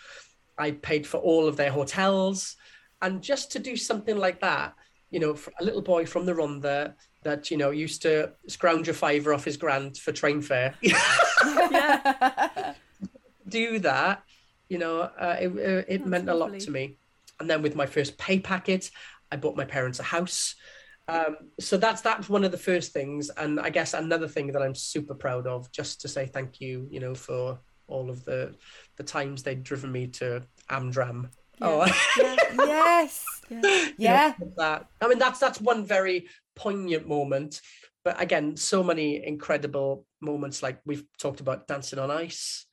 I paid for all of their hotels. And just to do something like that, you know, for a little boy from the Rhondda that, you know, used to scrounge a fiver off his grand for train fare. do that, you know, uh, it, uh, it meant a lot to me. And then with my first pay packet, I bought my parents a house. Um, so that's that's one of the first things, and I guess another thing that I'm super proud of, just to say thank you, you know, for all of the the times they'd driven me to Amdram. Oh, yes. Yeah. that I mean that's that's one very poignant moment. But again, so many incredible moments like we've talked about dancing on ice.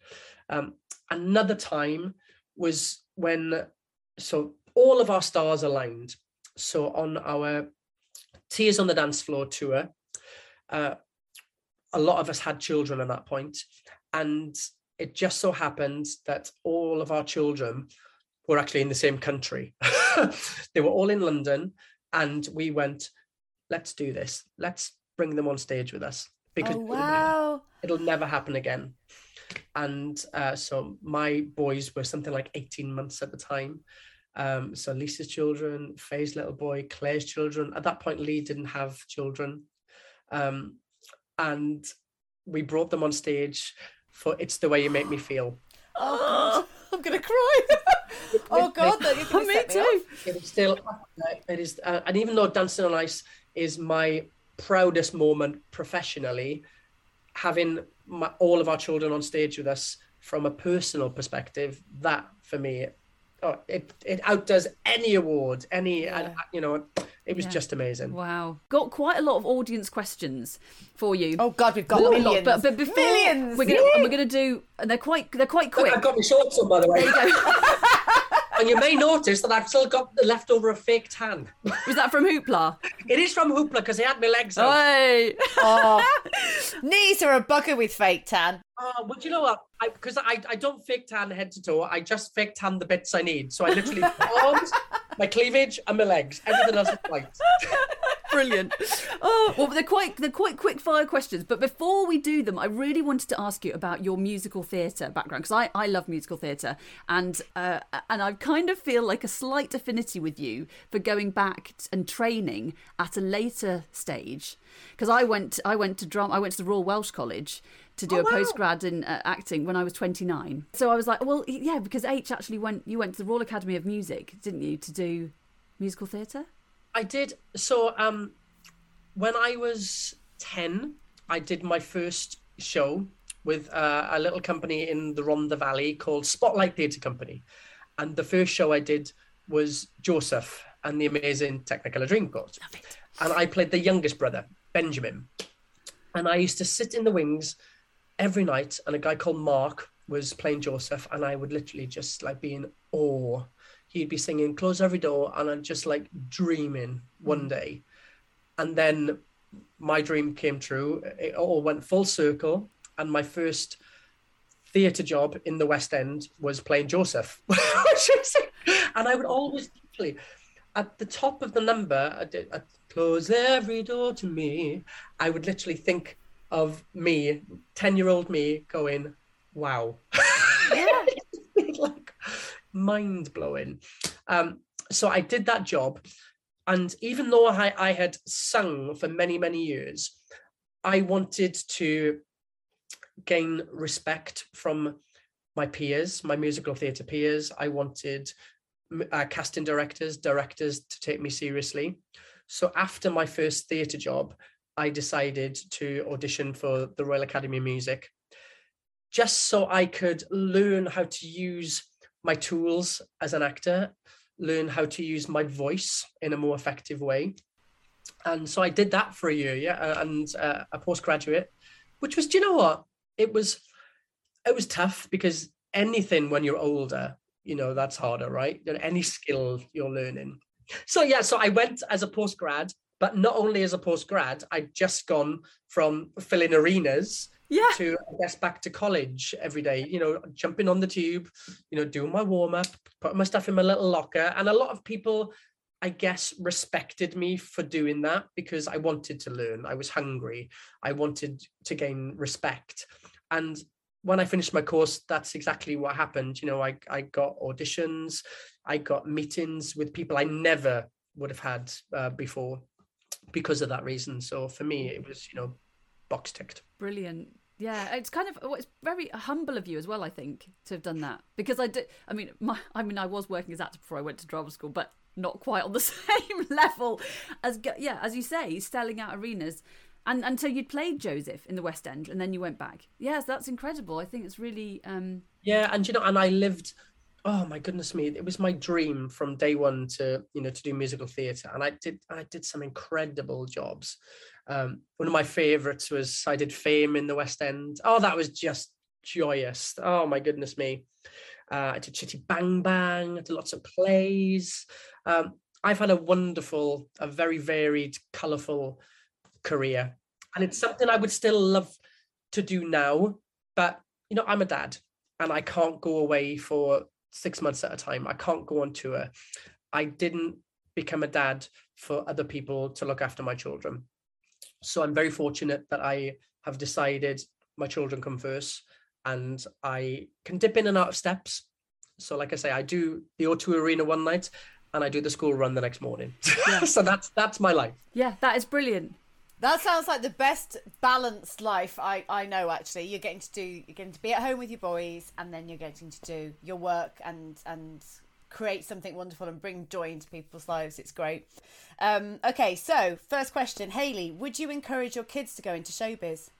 Um, another time was when so all of our stars aligned. So on our Tears on the Dance Floor tour, uh, a lot of us had children at that point, and it just so happened that all of our children were actually in the same country. they were all in London, and we went, let's do this. Let's bring them on stage with us because Oh wow. it'll never happen again. And uh, so my boys were something like 18 months at the time. Um, so Lisa's children, Faye's little boy, Claire's children. At that point, Lee didn't have children. Um, and we brought them on stage for It's the Way You Make Me Feel. Oh. I'm gonna cry. oh god, that you're Me set me too. It is still, it is, uh, and even though Dancing on Ice is my proudest moment professionally, having my, all of our children on stage with us from a personal perspective, that for me, oh, it it outdoes any award, any, and, uh, you know, it was Yeah. just amazing. Wow. Got quite a lot of audience questions for you. Oh god, we've got Not a millions. lot, but, but before millions. we're gonna and we're gonna do and they're quite they're quite quick. I've got my shorts on, by the way. and you may notice that I've still got the leftover of fake tan. Was that from Hoopla? It is from Hoopla because they had my legs out. Hey. Oh. Knees are a bugger with fake tan. Oh, but you know what? Because I, I, don't fake tan head to toe. I just fake tan the bits I need. So I literally arms, my cleavage, and my legs. Everything else is white. Brilliant. Oh, well, they're quite they're quite quick fire questions. But before we do them, I really wanted to ask you about your musical theatre background because I, I love musical theatre and uh, and I kind of feel like a slight affinity with you for going back and training at a later stage because I went I went to drum I went to the Royal Welsh College to do Oh, a wow. postgrad in uh, acting when I was 29. So I was like, well, yeah, because H actually went you went to the Royal Academy of Music, didn't you, to do musical theatre? I did. So um, when I was 10, I did my first show with uh, a little company in the Rhondda Valley called Spotlight Theatre Company. And the first show I did was Joseph and the Amazing Technicolor Dreamcoat. And I played the youngest brother, Benjamin. And I used to sit in the wings every night, and a guy called Mark was playing Joseph, and I would literally just like be in awe. He'd be singing "Close Every Door," and I'm just like dreaming one mm. day, and then my dream came true. It all went full circle, and my first theatre job in the West End was playing Joseph, and I would always at the top of the number, I did, I close every door to me. I would literally think of me, 10 year old me, going, wow. like mind blowing. Um, so I did that job. And even though I, I had sung for many, many years, I wanted to gain respect from my peers, my musical theatre peers. I wanted uh, casting directors, directors to take me seriously. So after my first theatre job, I decided to audition for the Royal Academy of Music just so I could learn how to use my tools as an actor, learn how to use my voice in a more effective way. And so I did that for a year, yeah, and uh, a postgraduate, which was, do you know what? It was it was tough because anything when you're older, you know, that's harder, right? Than any skill you're learning. So yeah, so I went as a post grad, but not only as a post grad, I'd just gone from filling arenas Yeah. to I guess back to college every day, you know, jumping on the tube, you know, doing my warm up, putting my stuff in my little locker. And a lot of people, I guess, respected me for doing that because I wanted to learn. I was hungry. I wanted to gain respect. And when I finished my course, that's exactly what happened. You know, I, I got auditions, I got meetings with people I never would have had uh, before because of that reason. So for me, it was, you know, box ticked. Brilliant. Yeah, it's kind of well, it's very humble of you as well. I think to have done that because I did. I mean, my I mean, I was working as actor before I went to drama school, but not quite on the same level as yeah, as you say, selling out arenas. And until you'd played Joseph in the West End, and then you went back. Yes, that's incredible. I think it's really um, Yeah, and you know, and I lived. Oh my goodness me! It was my dream from day one to you know to do musical theatre, and I did I did some incredible jobs. Um, one of my favourites was I did Fame in the West End. Oh, that was just joyous. Oh my goodness me! Uh, I did Chitty Bang Bang. I did lots of plays. Um, I've had a wonderful, a very varied, colourful career, and it's something I would still love to do now. But you know, I'm a dad, and I can't go away for six months at a time. I can't go on tour. I didn't become a dad for other people to look after my children. So I'm very fortunate that I have decided my children come first and I can dip in and out of steps. So, like I say, I do the O2 Arena one night and I do the school run the next morning. so that's that's my life. yeah, that is brilliant. That sounds like the best balanced life I, I know actually. You're getting to do you're getting to be at home with your boys and then you're getting to do your work and and create something wonderful and bring joy into people's lives. It's great. Um, okay, so first question, Haley, would you encourage your kids to go into showbiz?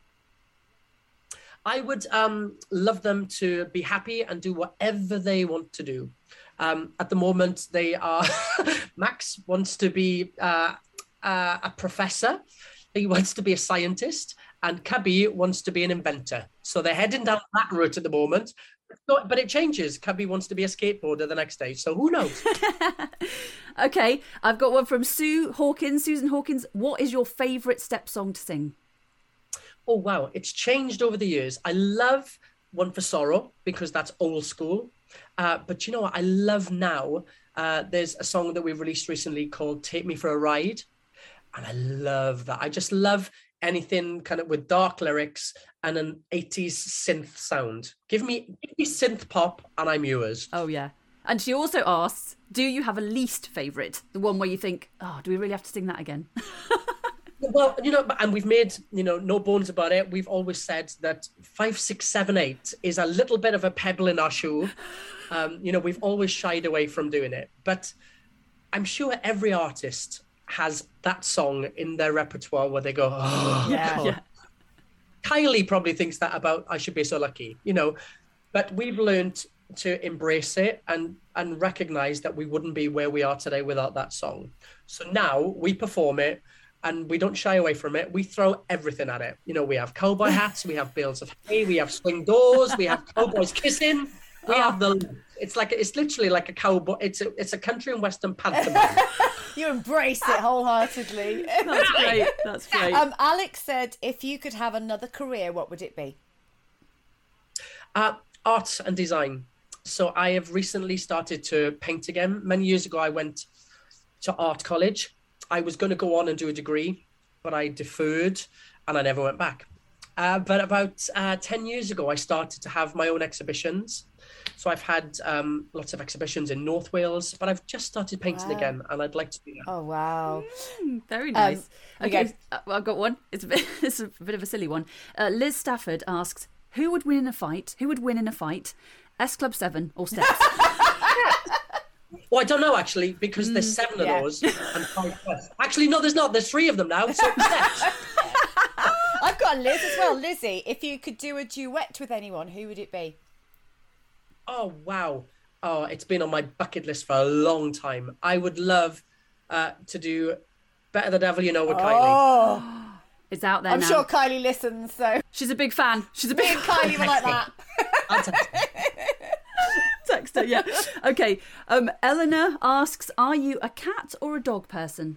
I would um, love them to be happy and do whatever they want to do. Um, at the moment, they are. Max wants to be uh, uh, a professor. He wants to be a scientist, and Cubby wants to be an inventor. So they're heading down that route at the moment. But it changes. Cubby wants to be a skateboarder the next day. So who knows? Okay, I've got one from Sue Hawkins, Susan Hawkins. What is your favourite step song to sing? oh wow, it's changed over the years. I love One for Sorrow because that's old school. Uh, but you know what? I love now. Uh, there's a song that we've released recently called Take Me for a Ride. And I love that. I just love anything kind of with dark lyrics and an 80s synth sound. Give me, give me synth pop and I'm yours. Oh yeah. And she also asks, do you have a least favourite? The one where you think, oh, do we really have to sing that again? Well, you know, and we've made, you know, no bones about it. We've always said that five, six, seven, eight is a little bit of a pebble in our shoe. Um, you know, we've always shied away from doing it. But I'm sure every artist has that song in their repertoire where they go, oh, Yeah. God." Kylie probably thinks that about I Should Be So Lucky, you know, but we've learned to embrace it and and recognize that we wouldn't be where we are today without that song. So now we perform it and we don't shy away from it. We throw everything at it. You know, we have cowboy hats, we have bales of hay, we have swing doors, we have cowboys kissing. We have the. It's like it's literally like a cowboy. It's a it's a country and western pantomime. You embrace it wholeheartedly. That's great. That's great. um, Alex said, if you could have another career, what would it be? Uh, art and design. So I have recently started to paint again. Many years ago, I went to art college. I was going to go on and do a degree, but I deferred and I never went back. Uh, but about uh, 10 years ago, I started to have my own exhibitions. So I've had um, lots of exhibitions in North Wales, but I've just started painting Wow. again and I'd like to do that. Oh, wow. Very nice. Um, okay, okay. uh, I've got one. It's a bit, it's a bit of a silly one. Uh, Liz Stafford asks, "Who would win in a fight? Who would win in a fight? S Club Seven or Steps?" Well, I don't know actually, because there's seven of yeah. those and five plus. Actually, no, there's not. There's three of them now. So steps. I've got a Liz as well. Lizzie, if you could do a duet with anyone, who would it be? Oh wow! Oh, it's been on my bucket list for a long time. I would love uh, to do "Better the Devil You Know" with Kylie. Oh, it's out there I'm now. sure Kylie listens, so She's a big fan. She's a me big and Kylie were like that. I'll text her. Text her, yeah. Okay. Um, Eleanor asks, "Are you a cat or a dog person?"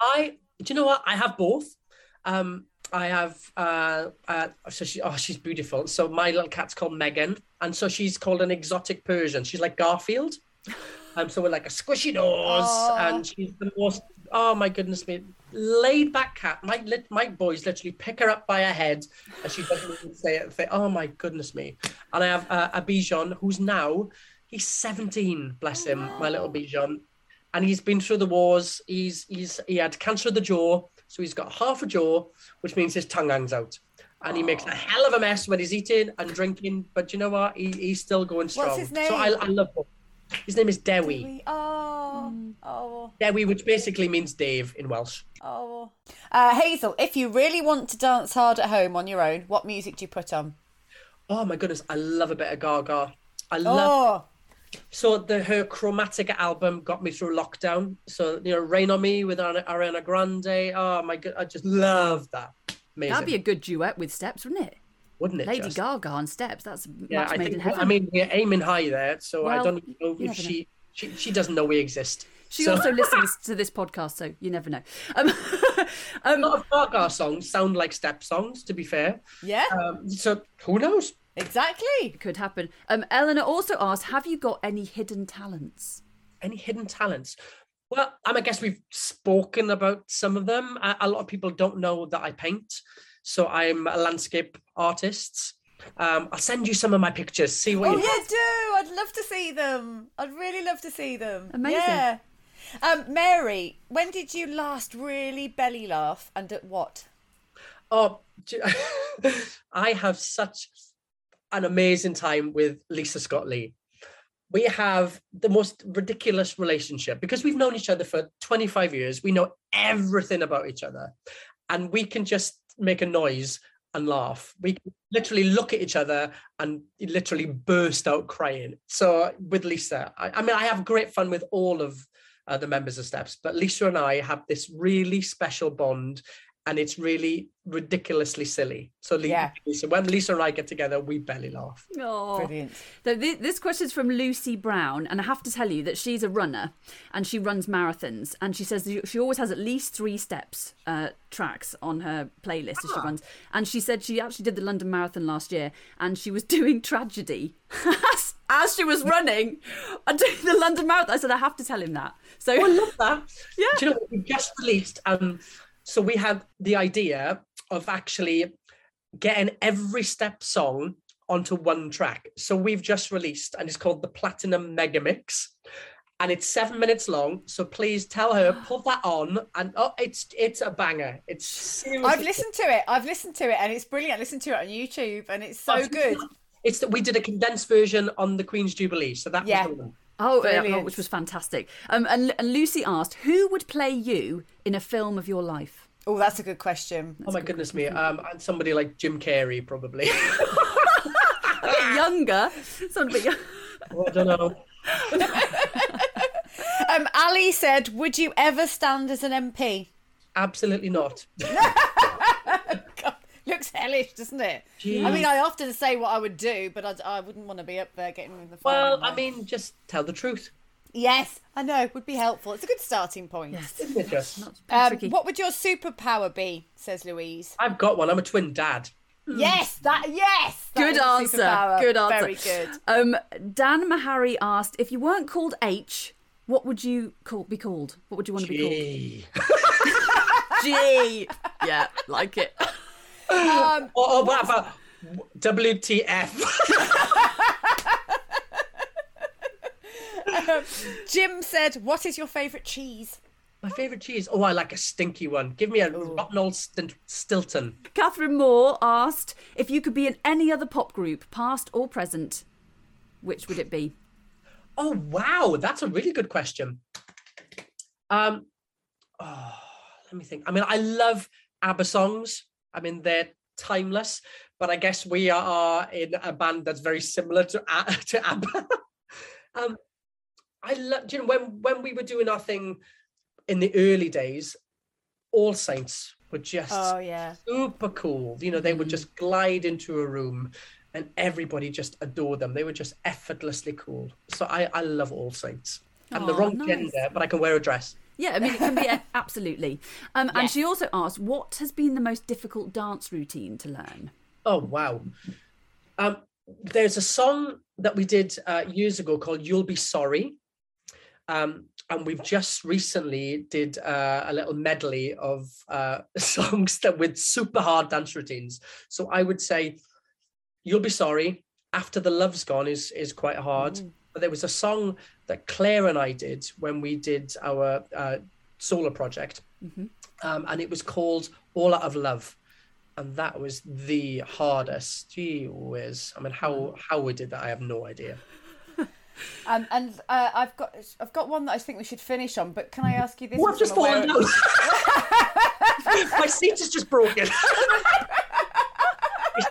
I do you know what? I have both. Um, I have uh, uh so she oh she's beautiful. So my little cat's called Megan, and so she's called an exotic Persian. She's like Garfield. Um, so with like a squishy nose, and she's the most oh my goodness me, laid back cat. My lit my boys literally pick her up by her head, and she doesn't even say it. Say, oh my goodness me. And I have uh, a Bichon who's now he's 17, bless him, my little Bichon and he's been through the wars. He's he's he had cancer of the jaw, so he's got half a jaw, which means his tongue hangs out, and he makes a hell of a mess when he's eating and drinking. But you know what? He, he's still going strong. What's his name? So I, name? I love him. His name is Dewi. We- Oh, Mm. oh, Dewi, which basically means Dave in Welsh. oh. Uh, Hazel, if you really want to dance hard at home on your own, what music do you put on? Oh my goodness, I love a bit of Gaga. I love Oh, so the her Chromatica album got me through lockdown. So you know, Rain on Me with Ariana Ariana Grande. Oh my god, I just love that. Amazing, That'd be a good duet with Steps, wouldn't it? wouldn't it? Lady just? Gaga on Steps. That's Yeah, match I made think. in heaven. I mean, we're aiming high there, so I don't know if never she, she she doesn't know we exist. she so, also listens to this podcast, so you never know. Um, a um, lot of Gaga songs sound like step songs. To be fair, yeah, um, so who knows? Exactly. It could happen. Um, Eleanor also asked, "Have you got any hidden talents?" Any hidden talents? Well, um, I guess we've spoken about some of them. A, a lot of people don't know that I paint, so I'm a landscape artist. Um, I'll send you some of my pictures. See what Oh you yeah, do. I'd love to see them. I'd really love to see them. Amazing. Yeah. Um, Mary, when did you last really belly laugh, and at what? Oh, do- I have such an amazing time with Lisa Scott Lee. We have the most ridiculous relationship because we've known each other for 25 years. We know everything about each other, and we can just make a noise and laugh. We literally look at each other and literally burst out crying. So with Lisa, I, I mean, I have great fun with all of uh, the members of Steps, but Lisa and I have this really special bond, and it's really ridiculously silly. So, Li- Yeah. so when Lisa and I get together, we belly laugh. Oh, Brilliant. So thi- this question is from Lucy Brown, and I have to tell you that she's a runner and she runs marathons. And she says she always has at least three steps uh, tracks on her playlist as she runs. And she said she actually did the London Marathon last year, and she was doing tragedy as, as she was running and doing the London Marathon. I said I have to tell him that. So Oh, I love that. Yeah. Do you know what we just released? Um, so we had the idea of actually getting every step song onto one track. So we've just released, and it's called the Platinum Mega Mix, and it's seven minutes long. So please tell her put that on, and oh, it's it's a banger. It's seriously. I've listened to it. I've listened to it, and it's brilliant. I listened to it on YouTube, and it's so oh, good. It's that we did a condensed version on the Queen's Jubilee, so that Yeah. was the one. Oh, yeah, Brilliant. which was fantastic. Um, and, and Lucy asked, "Who would play you in a film of your life?" Oh, that's a good question. Oh my goodness me! Um, and somebody like Jim Carrey probably. A bit younger, sound a bit young. I don't know. Um, Ali said, "Would you ever stand as an MP?" Absolutely not. God, looks hellish, doesn't it? I mean, I often say what I would do, but I, I wouldn't want to be up there getting in the phone. Well, I mean, just tell the truth, yes, I know, would be helpful. It's a good starting point. Yes, isn't it? Just Um, what would your superpower be? Says Louise. I've got one. I'm a twin dad. Yes, that yes. that Good answer. superpower. Good answer. Very good. Um, Dan Mahari asked, "If you weren't called H, what would you call be called? What would you want to be Gee. called?" G. Yeah, like it. Um, Or, or what about WTF? Jim said, "What is your favourite cheese?" My favourite cheese. Oh, I like a stinky one. Give me a rotten old stint- Stilton. Catherine Moore asked, "If you could be in any other pop group, past or present, which would it be?" Oh wow, that's a really good question. Um, oh, let me think. I mean, I love ABBA songs. I mean, they're timeless. But I guess we are in a band that's very similar to to ABBA. um, I love. You know, when when we were doing our thing in the early days, All Saints were just Oh yeah. super cool. You know, they would just glide into a room and everybody just adored them. They were just effortlessly cool. So I, I love All Saints. I'm the wrong nice. gender, but I can wear a dress. Yeah, I mean, it can be absolutely. Um, And she also asked, what has been the most difficult dance routine to learn? Oh wow. Um, there's a song that we did uh, years ago called "You'll Be Sorry," um, and we've just recently did uh, a little medley of uh, songs that with super hard dance routines. So I would say "You'll Be Sorry" after the love's gone is is quite hard. But there was a song that Claire and I did when we did our uh, solar project, um, and it was called "All Out of Love." and that was the hardest. Gee whiz! I mean, how how we did that, I have no idea. Um, and uh, I've got I've got one that I think we should finish on. But can I ask you this? Oh, I've just I'm aware- fallen down. my seat is just broken. my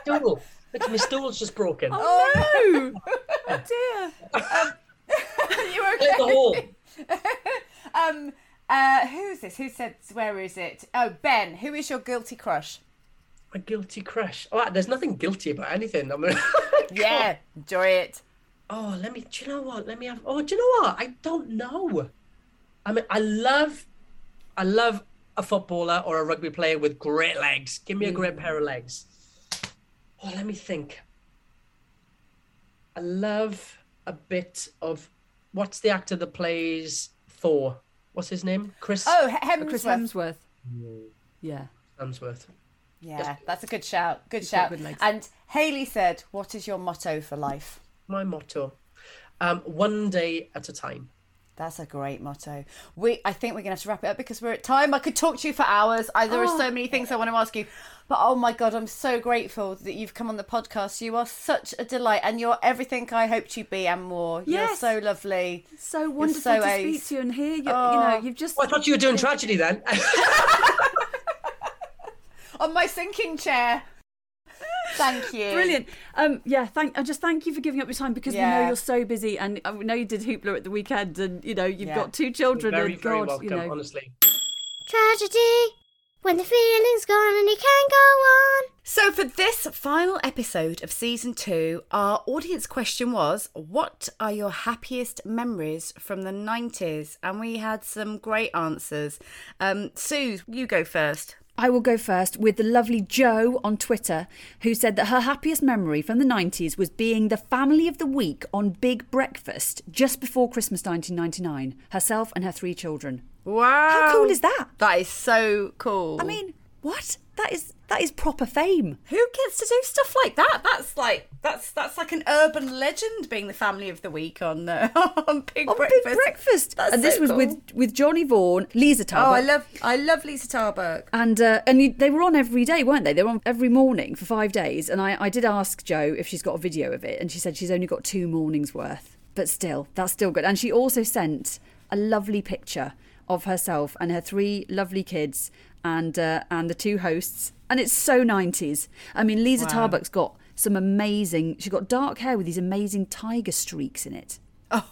stool, look, my stool's just broken. Oh, no! oh, dear. you Hit the okay? Um, uh, who's this? Who said where is it? Oh, Ben. Who is your guilty crush? A guilty crush. Oh, there's nothing guilty about anything. I mean, Yeah, enjoy it. Oh, let me. Do you know what? Let me have. Oh, do you know what? I don't know. I mean, I love, I love a footballer or a rugby player with great legs. Give me a great pair of legs. Oh, let me think. I love a bit of what's the actor that plays Thor? What's his name? Chris Oh, Hemsworth. Chris Hemsworth. Yeah. Hemsworth. Yeah, that's a good shout. Good got shout. good. And Haley said, "What is your motto for life?" My motto: um, one day at a time. That's a great motto. We, I think we're gonna have to wrap it up because we're at time. I could talk to you for hours. I, there are so many things I want to ask you, but oh my god, I'm so grateful that you've come on the podcast. You are such a delight, and you're everything I hoped you'd be and more. You're Yes. so lovely. So wonderful so to ace. speak to you and hear you. You Oh. know, you've just. Oh, I thought you were doing tragedy then. On my sinking chair. Thank you. Brilliant. Um, yeah, thank. I just thank you for giving up your time because we know you're so busy, and I know you did Hoopla at the weekend, and you know you've Yeah. got two children, very, and very God, welcome. you know. Honestly. Tragedy. When the feeling's gone and you can't go on. So, for this final episode of season two, our audience question was What are your happiest memories from the 90s? And we had some great answers. Um, Sue, you go first. I will go first with the lovely Jo on Twitter, who said that her happiest memory from the 90s was being the family of the week on Big Breakfast just before Christmas 1999, herself and her three children. Wow. How cool is that? That is so cool. I mean, what? That is that is proper fame. who gets to do stuff like that? That's like that's that's like an urban legend being the family of the week on uh, on Big On Breakfast. Big Breakfast. That's and this was cool. with with Johnny Vaughan, Lisa Tarbuck. Oh, I love I love Lisa Tarbuck. And uh, and you, they were on every day, weren't they? They were on every morning for five days. And I, I did ask Jo if she's got a video of it, and she said she's only got two mornings worth. But still, that's still good. And she also sent a lovely picture of herself and her three lovely kids and uh, and the two hosts. And it's so nineties. I mean, Lisa Wow. Tarbuck's got some amazing. She's got dark hair with these amazing tiger streaks in it. Oh,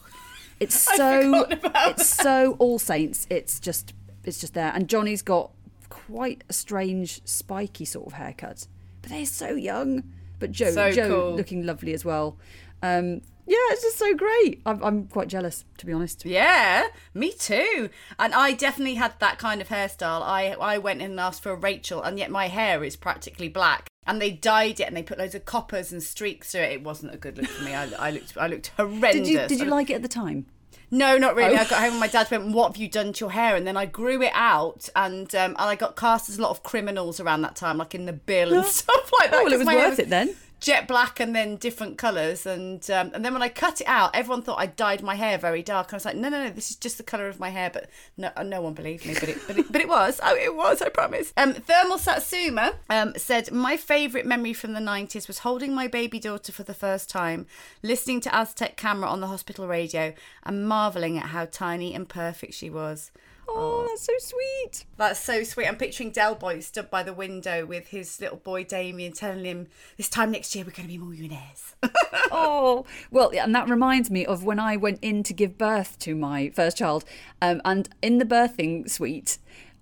It's so it's so All Saints. It's just it's just there. And Johnny's got quite a strange spiky sort of haircut. But they're so young. But Jo So Jo cool. looking lovely as well. Um, yeah, it's just so great. I'm, I'm quite jealous to be honest. Yeah, me too. And I definitely had that kind of hairstyle. I I went in and asked for a Rachel, and yet my hair is practically black. And they dyed it, and they put loads of coppers and streaks through it. It wasn't a good look for me. I, I looked I looked horrendous. Did you did you like it at the time? No, not really. Oh. I got home and my dad went, "What have you done to your hair?" And then I grew it out, and um, and I got cast as a lot of criminals around that time, like in the bill and stuff like that. Oh, well, it was worth it then. Jet black and then different colours, and um, and then when I cut it out, everyone thought I dyed my hair very dark. And I was like, no, no, no, this is just the colour of my hair. But no, no one believed me. But it, but it, but it was. Oh, it was. I promise. Um, Thermal Satsuma um, said my favourite memory from the nineties was holding my baby daughter for the first time, listening to Aztec Camera on the hospital radio, and marvelling at how tiny and perfect she was. Oh, that's so sweet. That's so sweet. I'm picturing Del Boy stood by the window with his little boy Damien, telling him, "This time next year we're going to be millionaires." oh well and that reminds me of when i went in to give birth to my first child um, and in the birthing suite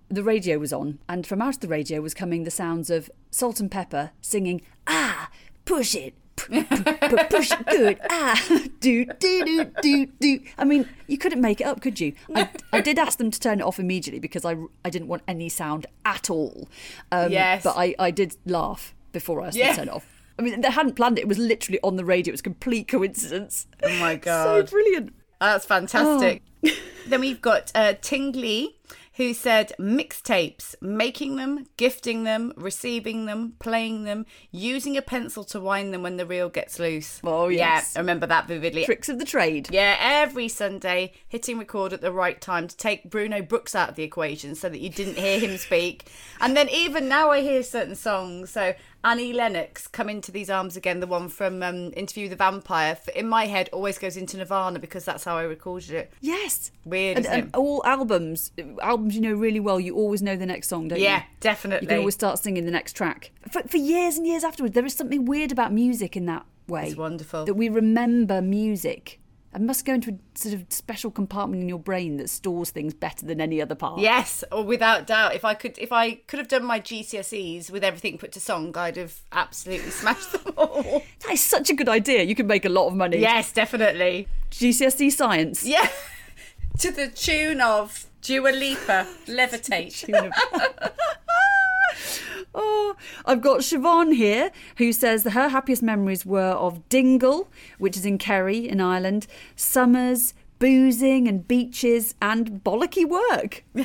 the radio was on and from out of the radio was coming the sounds of Salt-N-Pepa singing ah push it push good. Ah, do do do do do. I mean, you couldn't make it up, could you? I, I did ask them to turn it off immediately because I, I didn't want any sound at all. Um, Yes. But I, I did laugh before I asked Yeah. them to turn it off. I mean, they hadn't planned it. It was literally on the radio. It was complete coincidence. Oh my god! So brilliant. That's fantastic. Oh. then we've got uh, Tingley, who said mixtapes, making them, gifting them, receiving them, playing them, using a pencil to wind them when the reel gets loose. Oh, yes. Yeah, I remember that vividly. Tricks of the trade. Yeah, every Sunday, hitting record at the right time to take Bruno Brookes out of the equation so that you didn't hear him speak. And then even now I hear certain songs. So Annie Lennox, Come Into These Arms Again, the one from um, Interview with the Vampire, in my head always goes into Nirvana because that's how I recorded it. Yes. Weird, And, isn't and it? all albums, albums you know really well, you always know the next song, don't you? Yeah, definitely. You can always start singing the next track. For, for years and years afterwards, there is something weird about music in that way. It's wonderful. That we remember music. It must go into a sort of special compartment in your brain that stores things better than any other part. Yes, or without doubt. If I could, if I could have done my GCSEs with everything put to song, I'd have absolutely smashed them all. That is such a good idea. You could make a lot of money. yes, definitely. GCSE science. Yeah, to the tune of Dua Lipa, Levitate. Oh, I've got Siobhan here who says that her happiest memories were of Dingle, which is in Kerry in Ireland, summers, boozing and beaches, and bollocky work.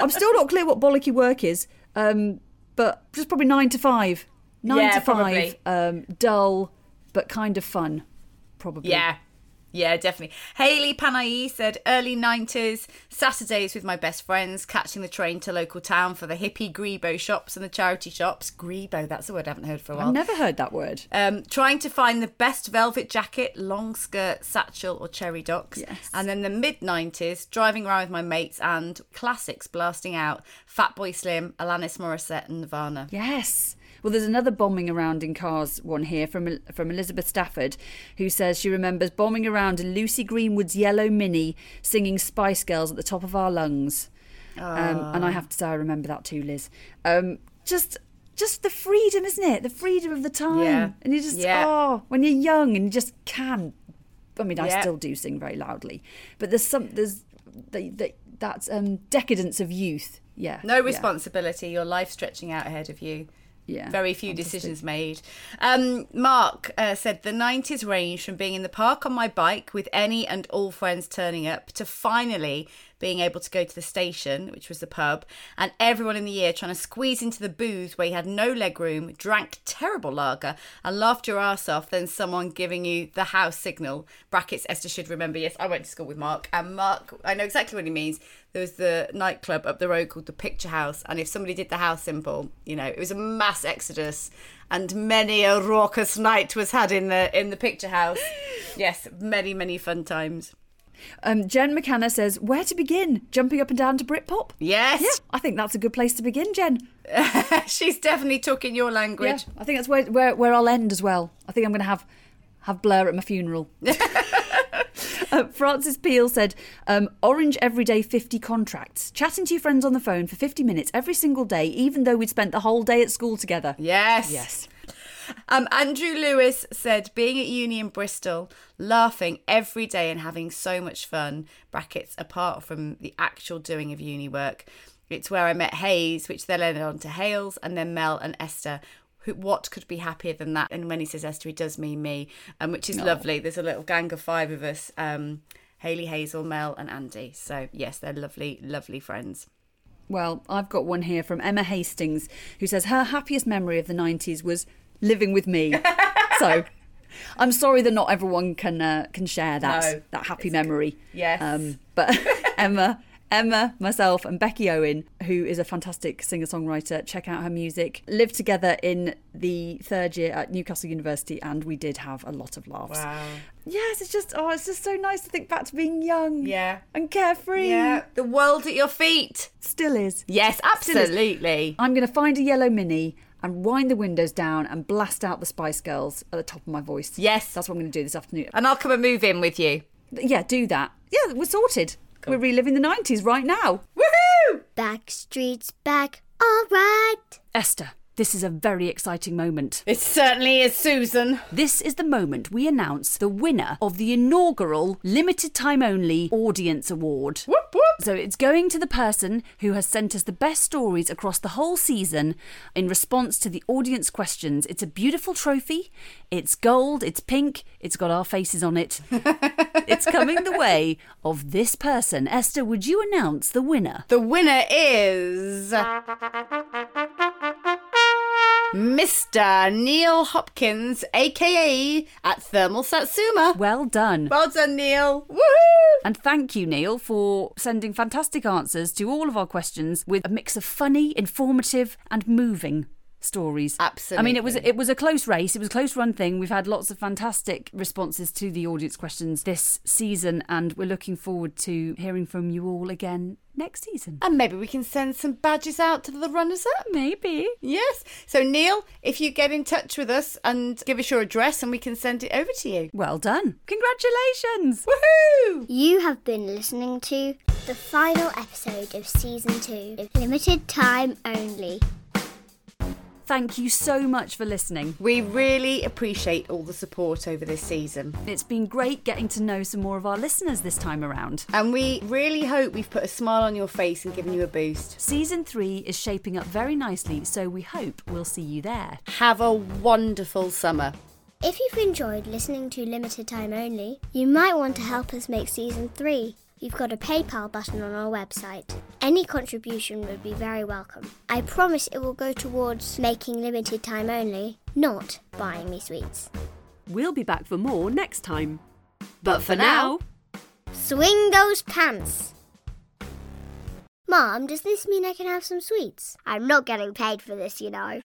I'm still not clear what bollocky work is, um, but just probably nine to five. Nine Yeah, to five, um, dull but kind of fun, probably. Yeah. Yeah, definitely. Haley Panay said early 90s, Saturdays with my best friends, catching the train to local town for the hippie Grebo shops and the charity shops. Grebo, that's a word I haven't heard for a while. I've never heard that word. Um, trying to find the best velvet jacket, long skirt, satchel, or cherry docks. Yes. And then the mid 90s, driving around with my mates and classics blasting out Fatboy Slim, Alanis Morissette, and Nirvana. Yes. Well, there's another bombing around in cars one here from from Elizabeth Stafford, who says she remembers bombing around in Lucy Greenwood's yellow Mini, singing Spice Girls at the top of our lungs. Um, and I have to say, I remember that too, Liz. Um, just, just the freedom, isn't it? The freedom of the time, Yeah. and you just Yeah. oh, when you're young and you just can. I mean, I Yeah. still do sing very loudly, but there's some there's the, the, that's um, decadence of youth. Yeah, No responsibility, your life stretching out ahead of you. Yeah, Very few fantastic. decisions made. Um, Mark uh, said the 90s range from being in the park on my bike with any and all friends turning up to finally being able to go to the station, which was the pub, and everyone in the year trying to squeeze into the booth where you had no leg room, drank terrible lager, and laughed your ass off. Then someone giving you the house signal. Brackets, Esther should remember. Yes, I went to school with Mark, and Mark, I know exactly what he means. There was the nightclub up the road called the Picture House, and if somebody did the house symbol, you know, it was a mass exodus, and many a raucous night was had in the in the Picture House. Yes, many many fun times. Um, Jen McKenna says, "Where to begin? Jumping up and down to Britpop." Yes, Yeah, I think that's a good place to begin, Jen. she's definitely talking your Yeah, language. I think that's where, where where I'll end as well. I think I'm going to have have Blur at my funeral. Uh, Francis Peel said, um, "Orange everyday 50 contracts, chatting to your friends on the phone for 50 minutes every single day, even though we'd spent the whole day at school together." Yes. Yes. Um, Andrew Lewis said, being at uni in Bristol, laughing every day and having so much fun, brackets, apart from the actual doing of uni work. It's where I met Hayes, which then led on to Hales, and then Mel and Esther. Who, what could be happier than that? And when he says Esther, he does mean me, um, which is lovely. There's a little gang of five of us um, Haley, Hazel, Mel, and Andy. So, yes, they're lovely, lovely friends. Well, I've got one here from Emma Hastings, who says her happiest memory of the 90s was living with me. so. I'm sorry that not everyone can uh, can share that No, that happy memory. Yes. Um, but Emma, Emma, myself, and Becky Owen, who is a fantastic singer songwriter, check out her music. Lived together in the third year at Newcastle University, and we did have a lot of laughs. Wow. Yes, it's just oh, it's just so nice to think back to being young. Yeah. And carefree. Yeah. The world at your feet. Still is. Yes, Still is. absolutely. I'm going to find a yellow mini and wind the windows down and blast out the Spice Girls at the top of my voice. Yes. That's what I'm going to do this afternoon. And I'll come and move in with you. Yeah, do that. Yeah, we're sorted. We're reliving the 90s right now. Woohoo! Backstreet's back, alright. Esther, This is a very exciting moment. It certainly is, Susan. This is the moment we announce the winner of the inaugural limited time only audience award. Whoop whoop. So it's going to the person who has sent us the best stories across the whole season in response to the audience questions. It's a beautiful trophy. It's gold, it's pink, it's got our faces on it. it's coming the way of this person. Esther, would you announce the winner? The winner is. Mr. Neil Hopkins, aka at Thermal Satsuma. Well done. Well done, Neil. Woohoo! And thank you, Neil, for sending fantastic answers to all of our questions with a mix of funny, informative, and moving stories. Absolutely. I mean, it was it was a close race. It was a close run thing. We've had lots of fantastic responses to the audience questions this season, and we're looking forward to hearing from you all again next season. And maybe we can send some badges out to the runners up. Maybe. Yes. So, Neil, if you get in touch with us and give us your address and we can send it over to you. Well done. Congratulations. Woohoo! You have been listening to the final episode of season two, limited time only. Thank you so much for listening. We really appreciate all the support over this season. It's been great getting to know some more of our listeners this time around. And we really hope we've put a smile on your face and given you a boost. Season three is shaping up very nicely, so we hope we'll see you there. Have a wonderful summer. If you've enjoyed listening to Limited Time Only, you might want to help us make season three. We've got a PayPal button on our website. Any contribution would be very welcome. I promise it will go towards making Limited Time Only, not buying me sweets. We'll be back for more next time. But for now, Swing those pants! Mom, does this mean I can have some sweets? I'm not getting paid for this, you know.